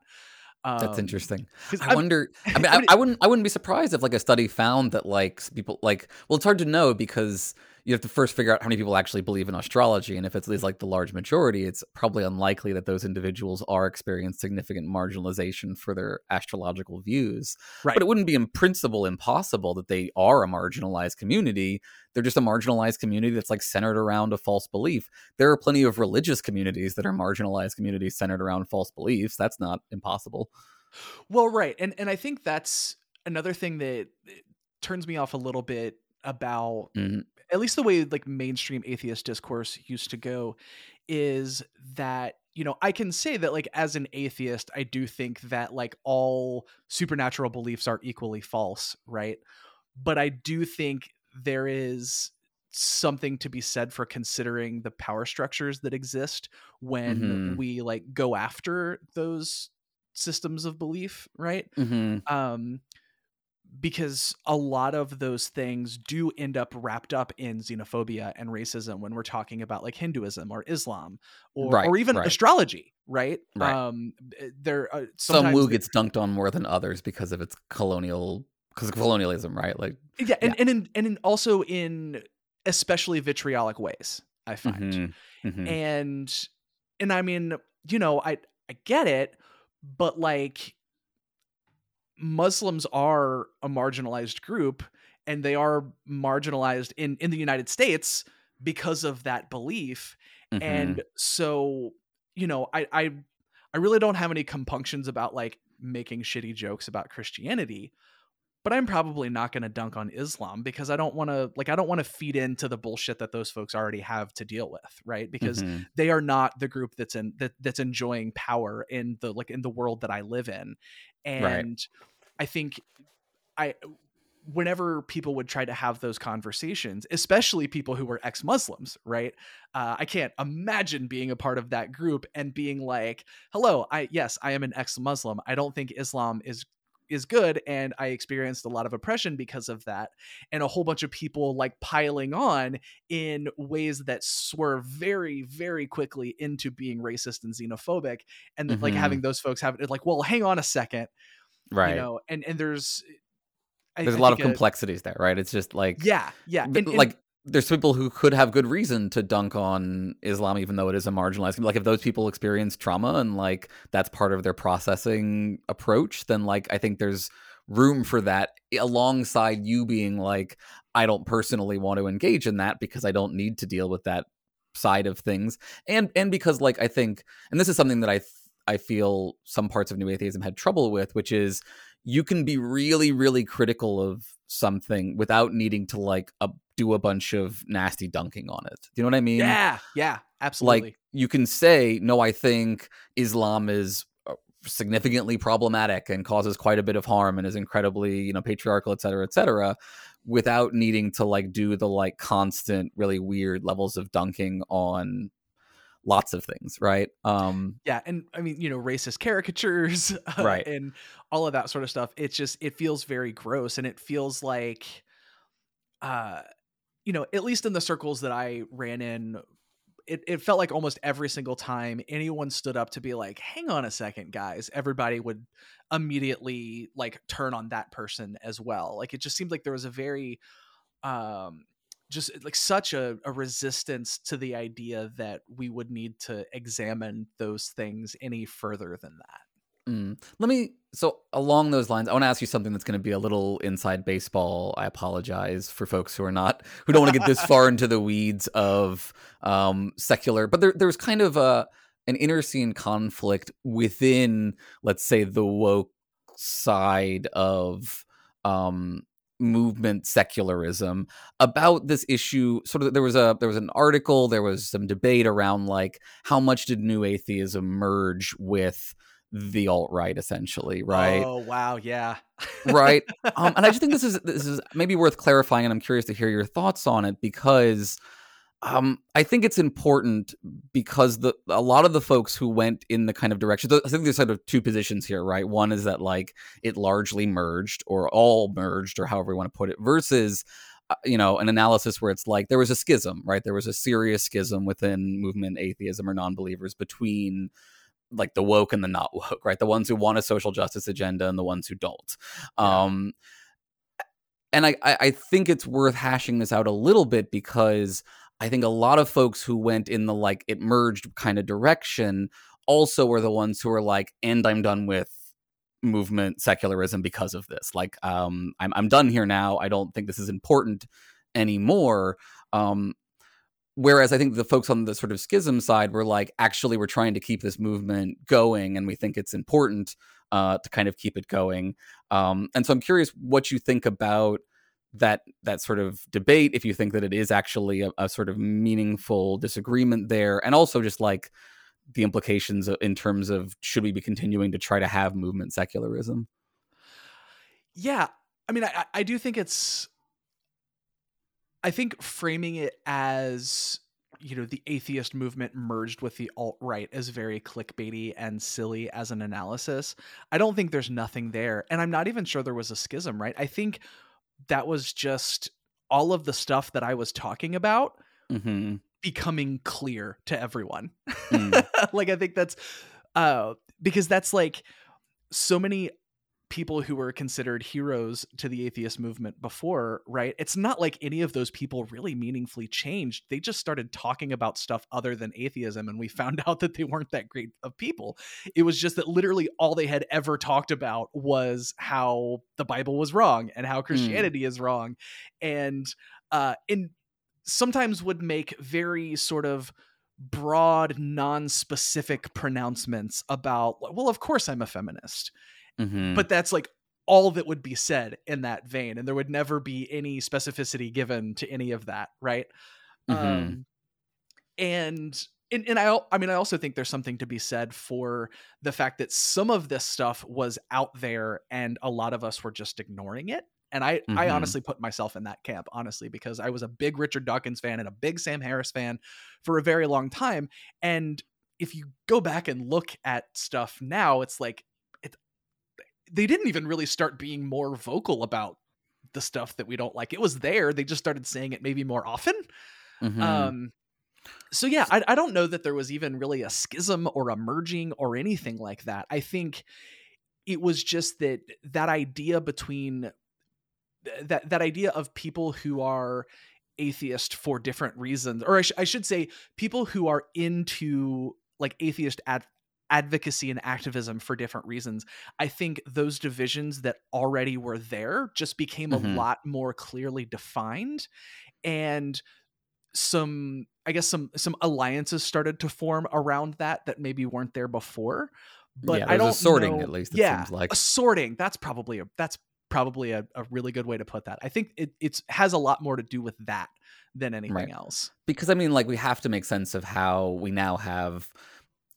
That's Um, interesting. 'cause I I'm- wonder. I mean, I I, wouldn't. I wouldn't be surprised if like a study found that like people like. Well, it's hard to know because you have to first figure out how many people actually believe in astrology, and if it's at least like the large majority, it's probably unlikely that those individuals are experiencing significant marginalization for their astrological views. Right. But it wouldn't be in principle impossible that they are a marginalized community. They're just a marginalized community that's like centered around a false belief. There are plenty of religious communities that are marginalized communities centered around false beliefs. That's not impossible. Well, right, and and I think that's another thing that turns me off a little bit about Mhm. at least the way like mainstream atheist discourse used to go is that you know i can say that like as an atheist i do think that like all supernatural beliefs are equally false right but i do think there is something to be said for considering the power structures that exist when Mhm. we like go after those systems of belief right Mhm. um because a lot of those things do end up wrapped up in xenophobia and racism when we're talking about like Hinduism or Islam or Right, or even right. astrology, right? Right. Um, eh, there uh, Some woo gets dunked on more than others because of its colonial, because of colonialism, right? Like, yeah, and and in, and in also in especially vitriolic ways, I find. mhm, mhm. and and i mean you know i i get it but like muslims are a marginalized group and they are marginalized in in the united states because of that belief Mhm. and so you know i i i really don't have any compunctions about like making shitty jokes about christianity but i'm probably not going to dunk on islam because i don't want to like i don't want to feed into the bullshit that those folks already have to deal with right because Mhm. they are not the group that's in that that's enjoying power in the like in the world that i live in and i think i whenever people would try to have those conversations especially people who were ex-muslims right uh, i can't imagine being a part of that group and being like hello i yes i am an ex-muslim. I don't think islam is is good and i experienced a lot of oppression because of that and a whole bunch of people like piling on in ways that swerve very very quickly into being racist and xenophobic and then like Mhm. having those folks have it like well hang on a second right. you know and and there's I- There's I a lot of think complexities there, right? It's just like, yeah yeah and- and- like there's people who could have good reason to dunk on Islam, even though it is a marginalized. Like if those people experience trauma and like that's part of their processing approach, then like I think there's room for that alongside you being like, I don't personally want to engage in that because I don't need to deal with that side of things, and and because like I think, and this is something that I th- I feel some parts of New Atheism had trouble with, which is you can be really really critical of something without needing to like do a bunch of nasty dunking on it. Do you know what I mean? yeah yeah absolutely Like you can say, no, I think Islam is uh, significantly problematic and causes quite a bit of harm and is incredibly, you know, patriarchal, et cetera, et cetera, without needing to like do the like constant, really weird levels of dunking on lots of things, right? Um, yeah and i mean you know racist caricatures uh, Right. and all of that sort of stuff it's just it feels very gross and it feels like uh you know at least in the circles that i ran in it, it felt like almost every single time anyone stood up to be like hang on a second guys everybody would immediately like turn on that person as well. Like it just seemed like there was a very um just like such a, a resistance to the idea that we would need to examine those things any further than that Mm. Let me. So along those lines, I want to ask you something that's going to be a little inside baseball. I apologize for folks who are not who don't want to get this far into the weeds of um, secular, but there, there's kind of a an inner scene conflict within, let's say, the woke side of um, movement secularism about this issue sort of there was a there was an article there was some debate around like how much did new atheism merge with the alt right essentially right oh wow yeah right um, and i just think this is this is maybe worth clarifying and i'm curious to hear your thoughts on it because um, I think it's important because the a lot of the folks who went in the kind of direction. I think there's sort of two positions here, right? One is that like it largely merged or all merged or however you want to put it, versus uh, you know an analysis where it's like there was a schism, right? There was a serious schism within movement atheism or non-believers between like the woke and the not woke, right? The ones who want a social justice agenda and the ones who don't. Um, and I, I I think it's worth hashing this out a little bit because I think a lot of folks who went in the like it merged kind of direction also were the ones who were like, and I'm done with movement secularism because of this. Like, um, I'm I'm done here now. I don't think this is important anymore. Um, whereas I think the folks on the sort of schism side were like, actually, we're trying to keep this movement going, and we think it's important uh, to kind of keep it going. Um, and so I'm curious what you think about that that sort of debate if you think that it is actually a, a, sort of meaningful disagreement there and also just like the implications in terms of should we be continuing to try to have movement secularism yeah i mean i, I do think it's i think framing it as you know the atheist movement merged with the alt right is very clickbaity and silly as an analysis. I don't think there's nothing there, and I'm not even sure there was a schism. Right? I think that was just all of the stuff that I was talking about mm-hmm. becoming clear to everyone. Mm. like I think that's uh because that's like so many people who were considered heroes to the atheist movement before, right? It's not like any of those people really meaningfully changed. They just started talking about stuff other than atheism, and we found out that they weren't that great of people. It was just that literally all they had ever talked about was how the Bible was wrong and how hmm. Christianity mm. is wrong. And uh in sometimes would make very sort of broad non-specific pronouncements about well of course i'm a feminist Mm-hmm. But that's like all that would be said in that vein, and there would never be any specificity given to any of that, right? Mm-hmm. Um, and and, and I, I mean, I also think there's something to be said for the fact that some of this stuff was out there, and a lot of us were just ignoring it. And I, mm-hmm. I honestly put myself in that camp, honestly, because I was a big Richard Dawkins fan and a big Sam Harris fan for a very long time. And if you go back and look at stuff now, it's like they didn't even really start being more vocal about the stuff that we don't like. It was there. They just started saying it maybe more often. Mm-hmm. Um, so yeah, I, I don't know that there was even really a schism or a merging or anything like that. I think it was just that that idea between that that idea of people who are atheist for different reasons, or I, sh- I should say, people who are into like atheist ad- advocacy and activism for different reasons. I think those divisions that already were there just became mm-hmm. a lot more clearly defined and some I guess some some alliances started to form around that that maybe weren't there before. But yeah, I don't sorting know, at least. It yeah, seems like a sorting. That's probably a that's probably a, a really good way to put that. I think it it's has a lot more to do with that than anything right. else. Because I mean, like we have to make sense of how we now have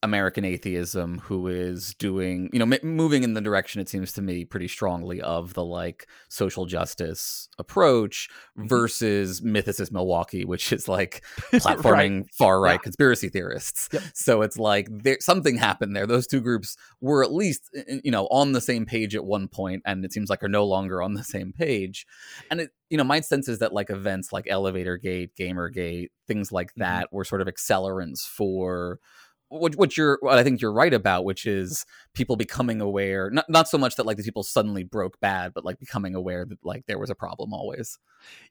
American atheism who is doing, you know, m- moving in the direction it seems to me pretty strongly of the like social justice approach mm-hmm. versus Mythicist Milwaukee, which is like platforming right. far right yeah. conspiracy theorists. Yep. So it's like there something happened there. Those two groups were at least you know on the same page at one point, and it seems like are no longer on the same page. And it, you know, my sense is that like events like Elevator Gate, Gamergate, things like mm-hmm. that were sort of accelerants for what what you're what I think you're right about, which is people becoming aware, not not so much that like these people suddenly broke bad, but like becoming aware that like there was a problem always.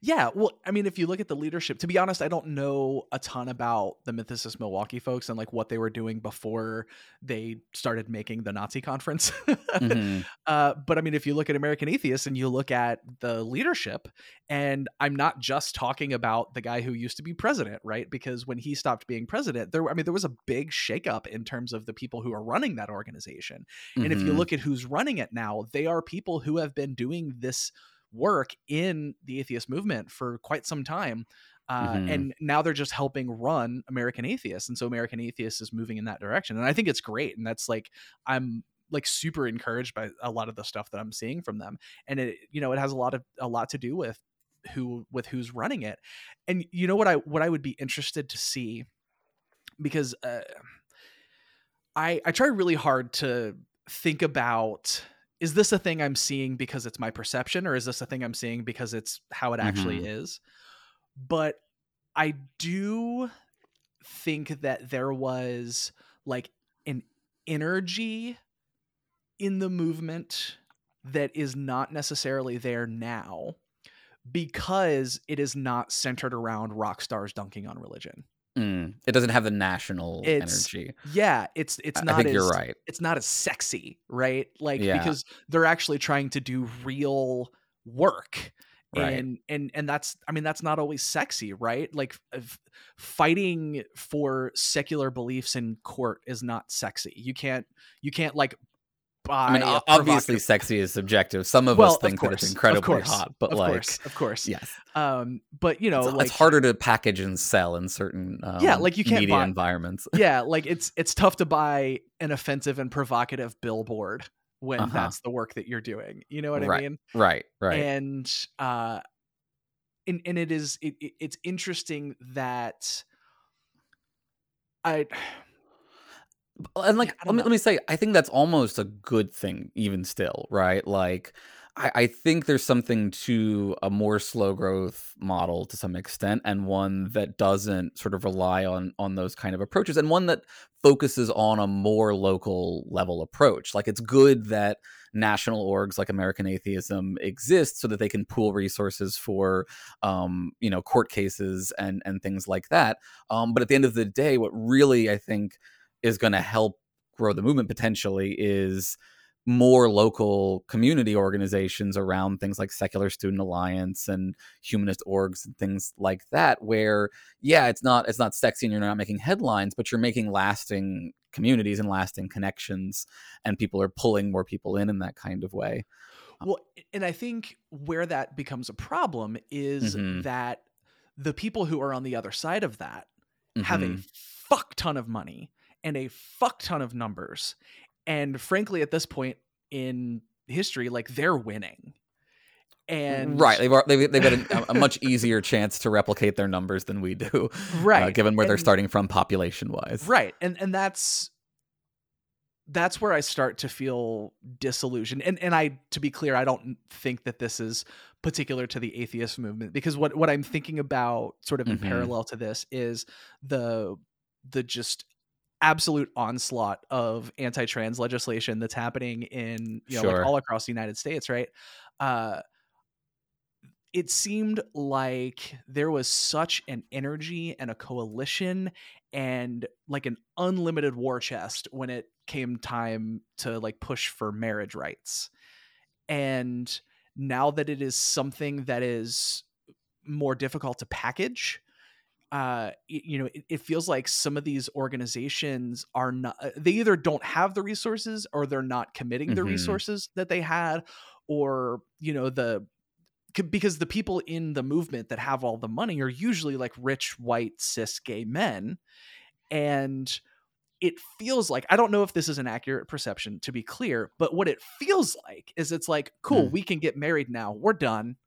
Yeah, well, I mean, if you look at the leadership, to be honest, I don't know a ton about the Mythicist Milwaukee folks and like what they were doing before they started making the Nazi conference. mm-hmm. uh, but I mean, if you look at American Atheists and you look at the leadership, and I'm not just talking about the guy who used to be president, right? Because when he stopped being president, there, I mean, there was a big shakeup in terms of the people who are running that organization. Mm-hmm. And if you mm-hmm. look at who's running it now, they are people who have been doing this work in the atheist movement for quite some time. Uh, mm-hmm. And now they're just helping run American Atheists. And so American Atheists is moving in that direction. And I think it's great. And that's like, I'm like super encouraged by a lot of the stuff that I'm seeing from them. And it, you know, it has a lot of, a lot to do with who, with who's running it. And you know what I, what I would be interested to see because, uh, I, I try really hard to think about is this a thing I'm seeing because it's my perception, or is this a thing I'm seeing because it's how it actually mm-hmm. is? But I do think that there was like an energy in the movement that is not necessarily there now because it is not centered around rock stars dunking on religion. Mm, it doesn't have the national it's, energy. Yeah, it's it's not. I think as, you're right. It's not as sexy, right? Like yeah. because they're actually trying to do real work, right. and and and that's I mean that's not always sexy, right? Like f- fighting for secular beliefs in court is not sexy. You can't you can't like I mean, obviously, provocative- sexy is subjective. Some of well, us think of that it's incredibly course, hot, but of like, course, of course, yes, Um, but you know, it's, like it's harder to package and sell in certain um, Yeah, like you can't media buy- environments. yeah, like it's it's tough to buy an offensive and provocative billboard when Uh-huh. that's the work that you're doing. You know what Right, I mean? right, right. And uh, and and it is it, it- it's interesting that I and like I let me know. let me say i think that's almost a good thing even still right? Like I, I think there's something to a more slow growth model to some extent and one that doesn't sort of rely on on those kind of approaches and one that focuses on a more local level approach. Like it's good that national orgs like american atheism exist so that they can pool resources for um, you know court cases and and things like that. Um, but at the end of the day what really i think is going to help grow the movement potentially is more local community organizations around things like secular student alliance and humanist orgs and things like that where yeah it's not it's not sexy and you're not making headlines but you're making lasting communities and lasting connections and people are pulling more people in in that kind of way Well, and I think where that becomes a problem is Mhm. that the people who are on the other side of that have a Mhm. fuck ton of money and a fuck ton of numbers. And frankly, at this point in history, like they're winning. And right they've they've, they've got a, a much easier chance to replicate their numbers than we do right. uh, given where they're starting from population wise Right. And and that's that's where I start to feel disillusioned. And and I to be clear, I don't think that this is particular to the atheist movement because what what I'm thinking about sort of in Mhm. parallel to this is the the just absolute onslaught of anti-trans legislation that's happening in you know Sure. like all across the United States, right? Uh it seemed like there was such an energy and a coalition and like an unlimited war chest when it came time to like push for marriage rights. And now that it is something that is more difficult to package, uh you know it, it feels like some of these organizations are not uh, they either don't have the resources or they're not committing the Mhm. resources that they had or you know the because the people in the movement that have all the money are usually like rich white cis gay men and it feels like i don't know if this is an accurate perception to be clear but what it feels like is it's like cool Hmm. we can get married now we're done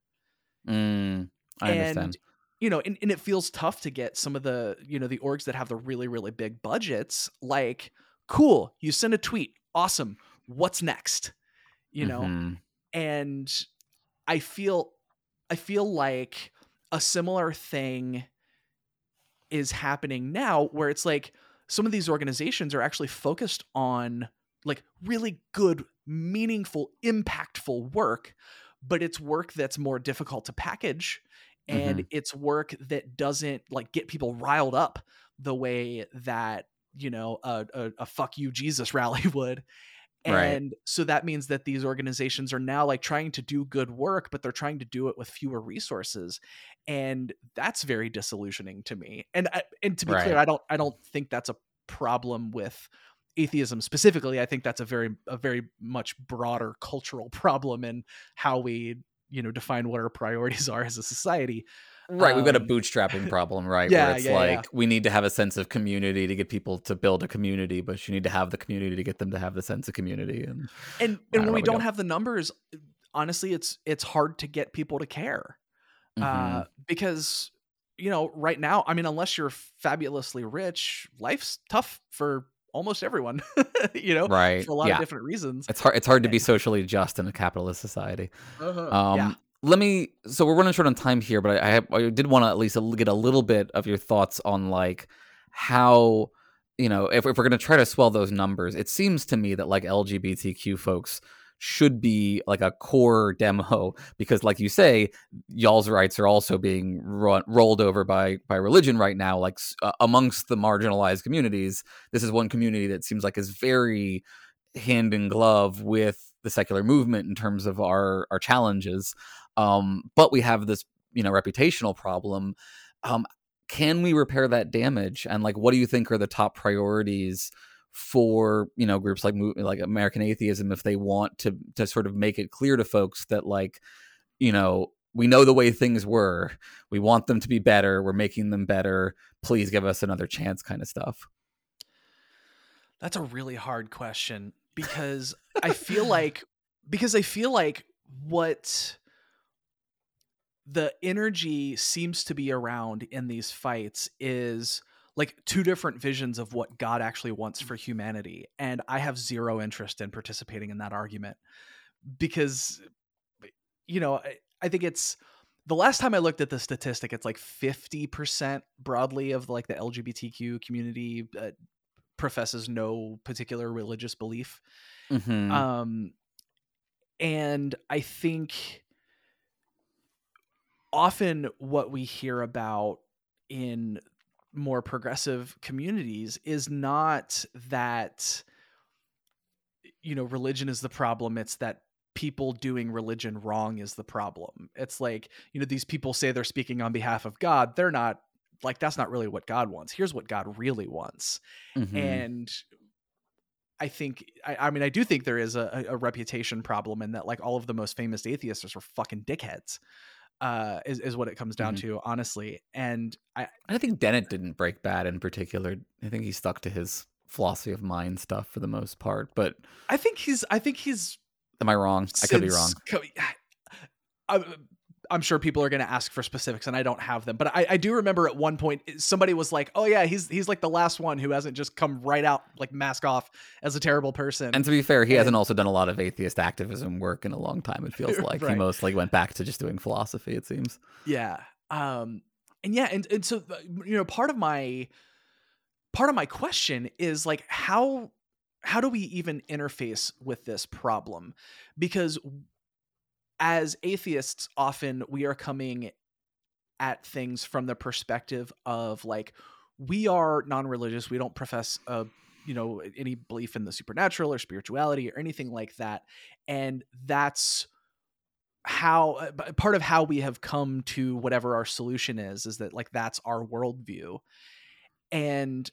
Mm, I understand. You know and, and it feels tough to get some of the you know the orgs that have the really really big budgets like cool you send a tweet awesome what's next you know Mhm. and i feel i feel like a similar thing is happening now where it's like some of these organizations are actually focused on like really good meaningful impactful work but it's work that's more difficult to package Mm-hmm. and it's work that doesn't like get people riled up the way that you know a, a, a fuck you jesus rally would. Right. and so that means that these organizations are now like trying to do good work but they're trying to do it with fewer resources and that's very disillusioning to me. And I, and to be clear i don't i don't think that's a problem with atheism specifically. I think that's a very a very much broader cultural problem in how we you know define what our priorities are as a society Right, we've got a Um, bootstrapping problem, right? yeah, where it's yeah, yeah. like we need to have a sense of community to get people to build a community, but you need to have the community to get them to have the sense of community. And and and when we don't- have the numbers honestly it's it's hard to get people to care Mm-hmm. uh because you know right now i mean unless you're fabulously rich life's tough for almost everyone you know right, for a lot yeah, of different reasons it's hard. It's hard to be socially just in a capitalist society. Uh-huh. Um, yeah Let me. So we're running short on time here, but I, I, have, I did want to at least get a little bit of your thoughts on like how you know if, if we're going to try to swell those numbers. It seems to me that like LGBTQ folks should be like a core demo because like you say y'all's rights are also being run, rolled over by by religion right now like uh, amongst the marginalized communities. This is one community that seems like is very hand in glove with the secular movement in terms of our our challenges. Um but we have this you know reputational problem. Um can we repair that damage? And like what do you think are the top priorities for you know groups like like American Atheism if they want to to sort of make it clear to folks that like you know we know the way things were. We want them to be better. We're making them better. Please give us another chance kind of stuff. That's a really hard question because i feel like because i feel like what the energy seems to be around in these fights is like two different visions of what God actually wants for humanity. And I have zero interest in participating in that argument because, you know, I, I think it's the last time I looked at the statistic, it's like 50% broadly of like the LGBTQ community uh, professes no particular religious belief. Mm-hmm. Um, and I think often what we hear about in more progressive communities is not that you know religion is the problem it's that people doing religion wrong is the problem. It's like you know these people say they're speaking on behalf of god they're not like that's not really what god wants. Here's what god really wants. Mm-hmm. and i think I, I, mean i do think there is a, a reputation problem in that like all of the most famous atheists are fucking dickheads uh, is, is what it comes down mm-hmm. to, honestly. And I, I think Dennett didn't break bad in particular. I think he stuck to his philosophy of mind stuff for the most part. But I think he's, I think he's. Am I wrong? I could be wrong. I, I'm sure people are going to ask for specifics, and I don't have them. But I, I, do remember at one point somebody was like, "Oh yeah, he's he's like the last one who hasn't just come right out like mask off as a terrible person." And to be fair, he and, hasn't also done a lot of atheist activism work in a long time. It feels like right. he mostly went back to just doing philosophy. It seems. Yeah. Um. And yeah, and and so uh, you know, part of my part of my question is like how how do we even interface with this problem because as atheists, often we are coming at things from the perspective of like, we are non religious, we don't profess a you know any belief in the supernatural or spirituality or anything like that and that's how uh, part of how we have come to whatever our solution is is that like that's our worldview and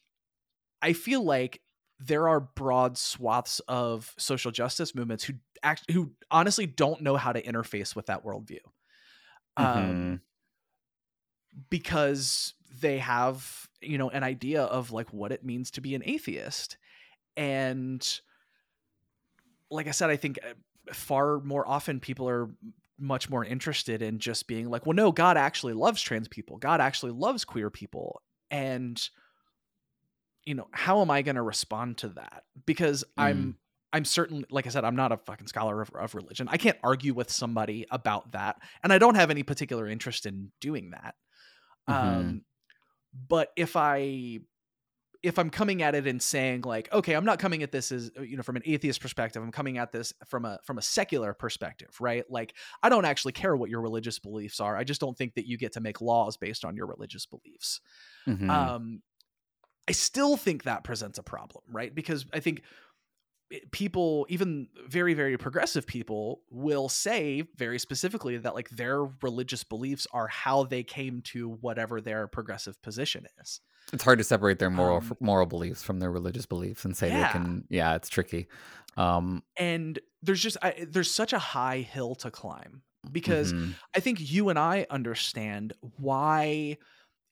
i feel like there are broad swaths of social justice movements who act who honestly don't know how to interface with that worldview. Um, mm-hmm. um, because they have you know an idea of like what it means to be an atheist. And like i said i think uh, far more often people are much more interested in just being like well no god actually loves trans people. God actually loves queer people. And you know how am i going to respond to that because mm. i'm i'm certainly, like i said i'm not a fucking scholar of, of, religion i can't argue with somebody about that and i don't have any particular interest in doing that mm-hmm. um but if i if i'm coming at it and saying like okay i'm not coming at this as you know from an atheist perspective i'm coming at this from a from a secular perspective right like i don't actually care what your religious beliefs are i just don't think that you get to make laws based on your religious beliefs mm-hmm. um I still think that presents a problem, right? Because I think people even very very progressive people will say very specifically that like their religious beliefs are how they came to whatever their progressive position is it's hard to separate their moral um, moral beliefs from their religious beliefs and say yeah. they can yeah it's tricky um and there's just I, there's such a high hill to climb because mm-hmm. i think you and i understand why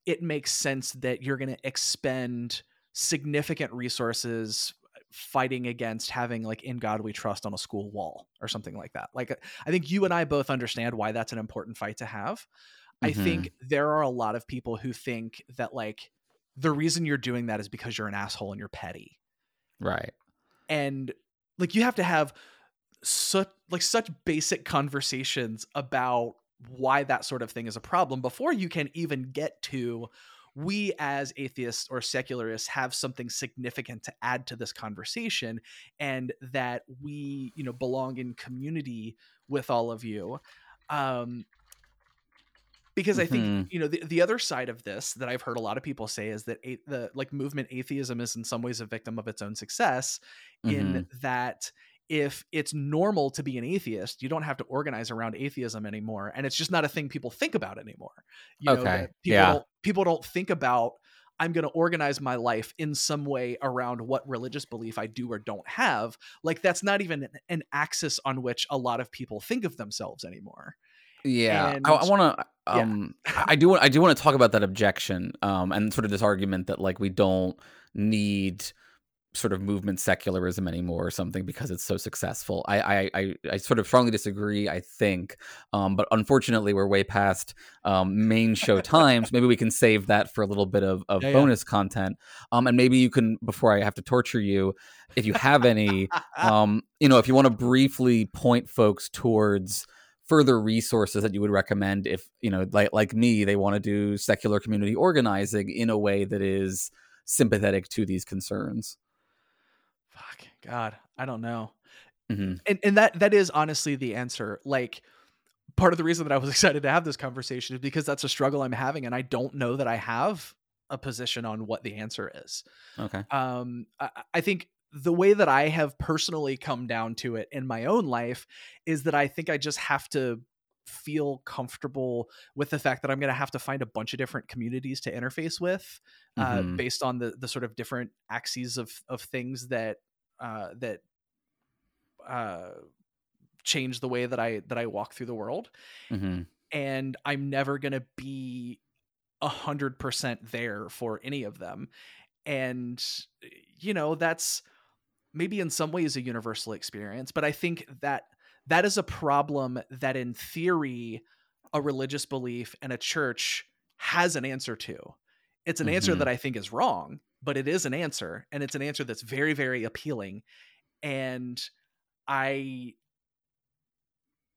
it makes sense that you're going to expend significant resources fighting against having like in god we trust on a school wall or something like that. Like i think you and i both understand why that's an important fight to have. Mm-hmm. i think there are a lot of people who think that like the reason you're doing that is because you're an asshole and you're petty. Right. And like you have to have such like such basic conversations about why that sort of thing is a problem before you can even get to we as atheists or secularists have something significant to add to this conversation and that we you know belong in community with all of you um because mm-hmm. I think you know the, the other side of this that I've heard a lot of people say is that a, the like movement atheism is in some ways a victim of its own success mm-hmm. in that if it's normal to be an atheist, you don't have to organize around atheism anymore, and it's just not a thing people think about anymore. You okay. people yeah. Don't, people don't think about I'm going to organize my life in some way around what religious belief I do or don't have. Like that's not even an, axis on which a lot of people think of themselves anymore. Yeah, And- I, I want to. yeah. Um, I do want. I do want to talk about that objection, um, and sort of this argument that like we don't need sort of movement secularism anymore or something because it's so successful. I I I, I sort of strongly disagree. I think, um, but unfortunately, we're way past um, main show times. Maybe we can save that for a little bit of, of Yeah, yeah. bonus content. Um, and maybe you can before I have to torture you, if you have any, um, you know, if you want to briefly point folks towards further resources that you would recommend if you know like like me they want to do secular community organizing in a way that is sympathetic to these concerns Fuck, God, I don't know. hmm and and that that is honestly the answer like part of the reason that i was excited to have this conversation is because that's a struggle i'm having and i don't know that i have a position on what the answer is okay um i, I think the way that i have personally come down to it in my own life is that i think i just have to feel comfortable with the fact that i'm going to have to find a bunch of different communities to interface with uh, Mhm. based on the the sort of different axes of of things that uh that uh change the way that i that i walk through the world. Hmm and i'm never going to be a hundred percent there for any of them. And you know that's maybe in some ways a universal experience but i think that that is a problem that in theory a religious belief and a church has an answer to it's an answer Mhm. that i think is wrong but it is an answer and it's an answer that's very very appealing and i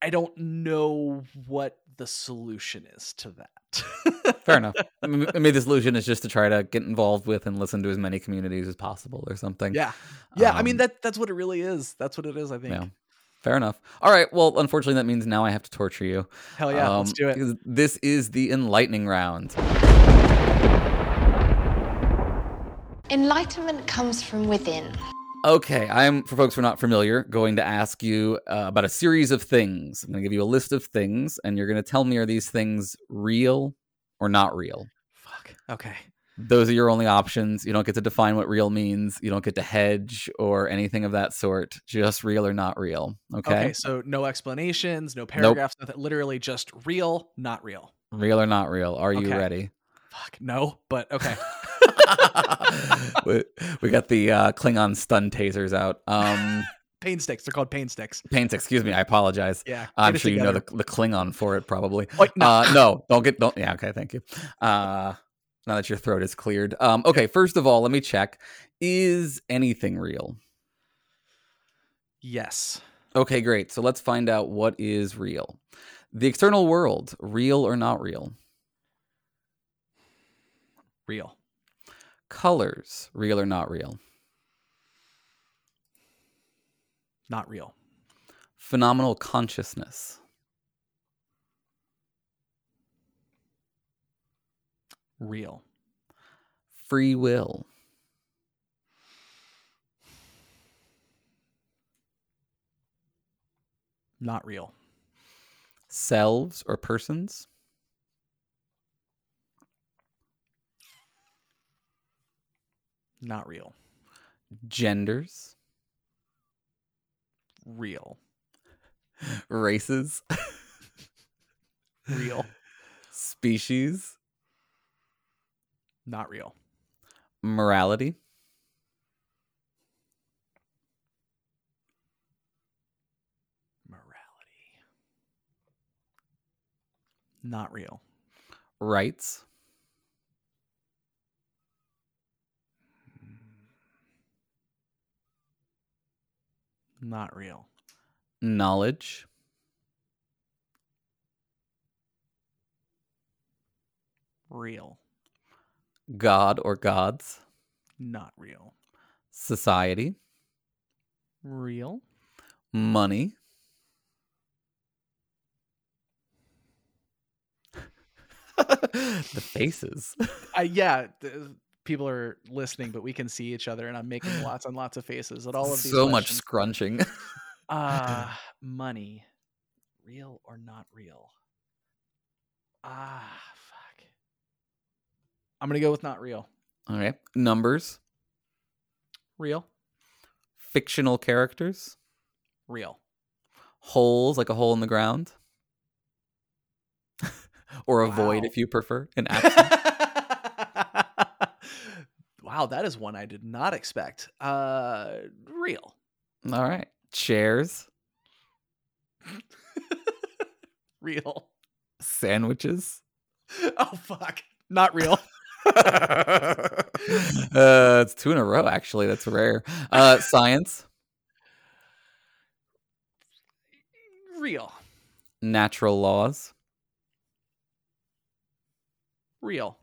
i don't know what the solution is to that. Fair enough. I mean, maybe the solution is just to try to get involved with and listen to as many communities as possible or something. Yeah. Yeah i mean Um, that that's what it really is. That's what it is i think. Yeah. Fair enough. All right well unfortunately that means now i have to torture you. Hell yeah let's Um, do it. this is the enlightening round Enlightenment comes from within. Okay, I'm for folks who are not familiar, going to ask you uh, about a series of things. I'm going to give you a list of things, and you're going to tell me are these things real or not real. fuck okay Those are your only options. You don't get to define what real means. You don't get to hedge or anything of that sort. Just real or not real. Okay, okay so no explanations no paragraphs nothing literally just real not real real or not real. Are you Okay. ready? fuck no but okay we, we got the uh, Klingon stun tasers out. Um, pain sticks they're called pain sticks Pain sticks. excuse me. I apologize. yeah I'm sure you know the, the Klingon for it, probably. Like, no. Uh, no, don't get don't. Yeah, okay, thank you. Uh, now that your throat is cleared. Um, okay, first of all, let me check: is anything real? yes Okay, great. So let's find out what is real. The external world, real or not real? real Colors, real or not real? not real. Phenomenal consciousness, real. Free will, not real. Selves or persons, not real. Genders, real. Races, real. Species, not real. Morality, morality. Not real. Rights, not real. Knowledge, real. God or gods, not real. Society, real. Money, the faces. I yeah th- people are listening but we can see each other and i'm making lots and lots of faces at all of these so much scrunching. Ah, money. Real or not real? Ah, fuck. I'm gonna go with not real. All right, Numbers, Real. fictional characters, Real. holes like a hole in the ground, or a void if you prefer. An absent. Wow, that is one I did not expect. Uh, real. All right. Chairs, Real. sandwiches. Oh fuck. Not real. uh, it's two in a row, actually. That's rare. Uh, science, real. natural laws, Real.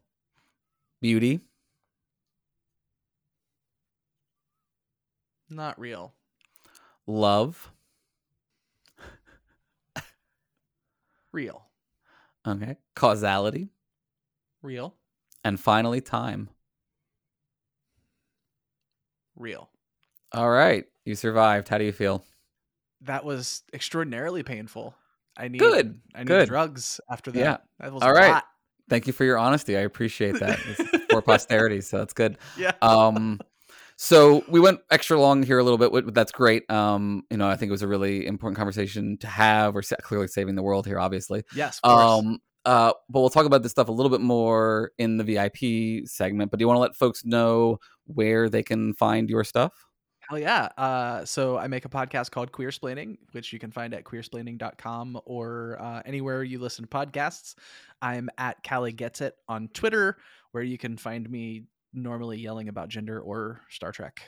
beauty, Not real. love. Real. Okay. Causality. Real. And finally, time. Real. All right. You survived. How do you feel? That was extraordinarily painful. I need Good, I need good. drugs after that. Yeah. That was All a Thank you for your honesty. I appreciate that. It's for posterity, so that's good. Yeah. Um, so we went extra long here a little bit, but that's great. Um, you know, I think it was a really important conversation to have. We're clearly saving the world here, obviously. Yes. Of course. Um, uh, but we'll talk about this stuff a little bit more in the VIP segment. But do you want to let folks know where they can find your stuff? Hell yeah. Uh, so I make a podcast called Queer Splaining, which you can find at queersplaining.com or uh, anywhere you listen to podcasts. I'm at Callie Gets It on Twitter, where you can find me normally yelling about gender or Star Trek.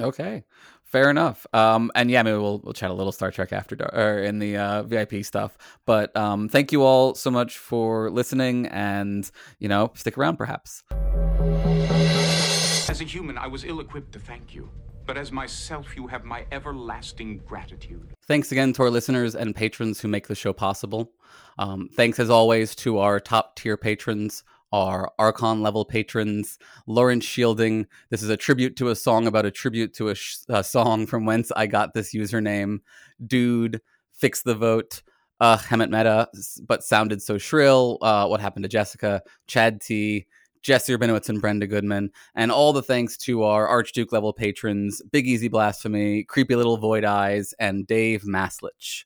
Okay, fair enough. Um, and yeah, maybe we'll we'll chat a little Star Trek after dar- or in the uh, VIP stuff. But um, thank you all so much for listening, and you know, stick around perhaps. As a human, I was ill equipped to thank you. But as myself, you have my everlasting gratitude. Thanks again to our listeners and patrons who make the show possible. Um, thanks as always to our top tier patrons, our Archon level patrons, Lawrence Shielding. This is a tribute to a song about a tribute to a, sh- a song from whence I got this username. Dude, fix the vote. Uh, Hemet Meta, but sounded so shrill. Uh, what happened to Jessica? Chad T. Jesse Urbinowitz and Brenda Goodman, and all the thanks to our Archduke level patrons, Big Easy Blasphemy, Creepy Little Void Eyes, and Dave Maslich.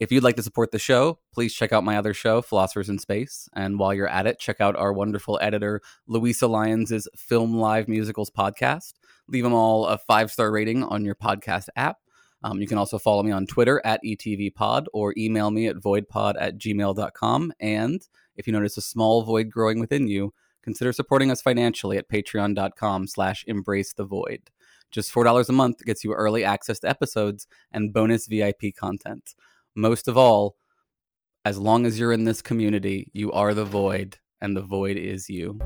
If you'd like to support the show, please check out my other show, Philosophers in Space. And while you're at it, check out our wonderful editor, Luisa Lyons' Filmed Live Musicals podcast. Leave them all a five star rating on your podcast app. Um, you can also follow me on Twitter at ETVPod or email me at voidpod at gmail.com. And if you notice a small void growing within you, consider supporting us financially at patreon.com slash embrace the void. Just $4 a month gets you early access to episodes and bonus VIP content. Most of all, as long as you're in this community, you are the void, and the void is you.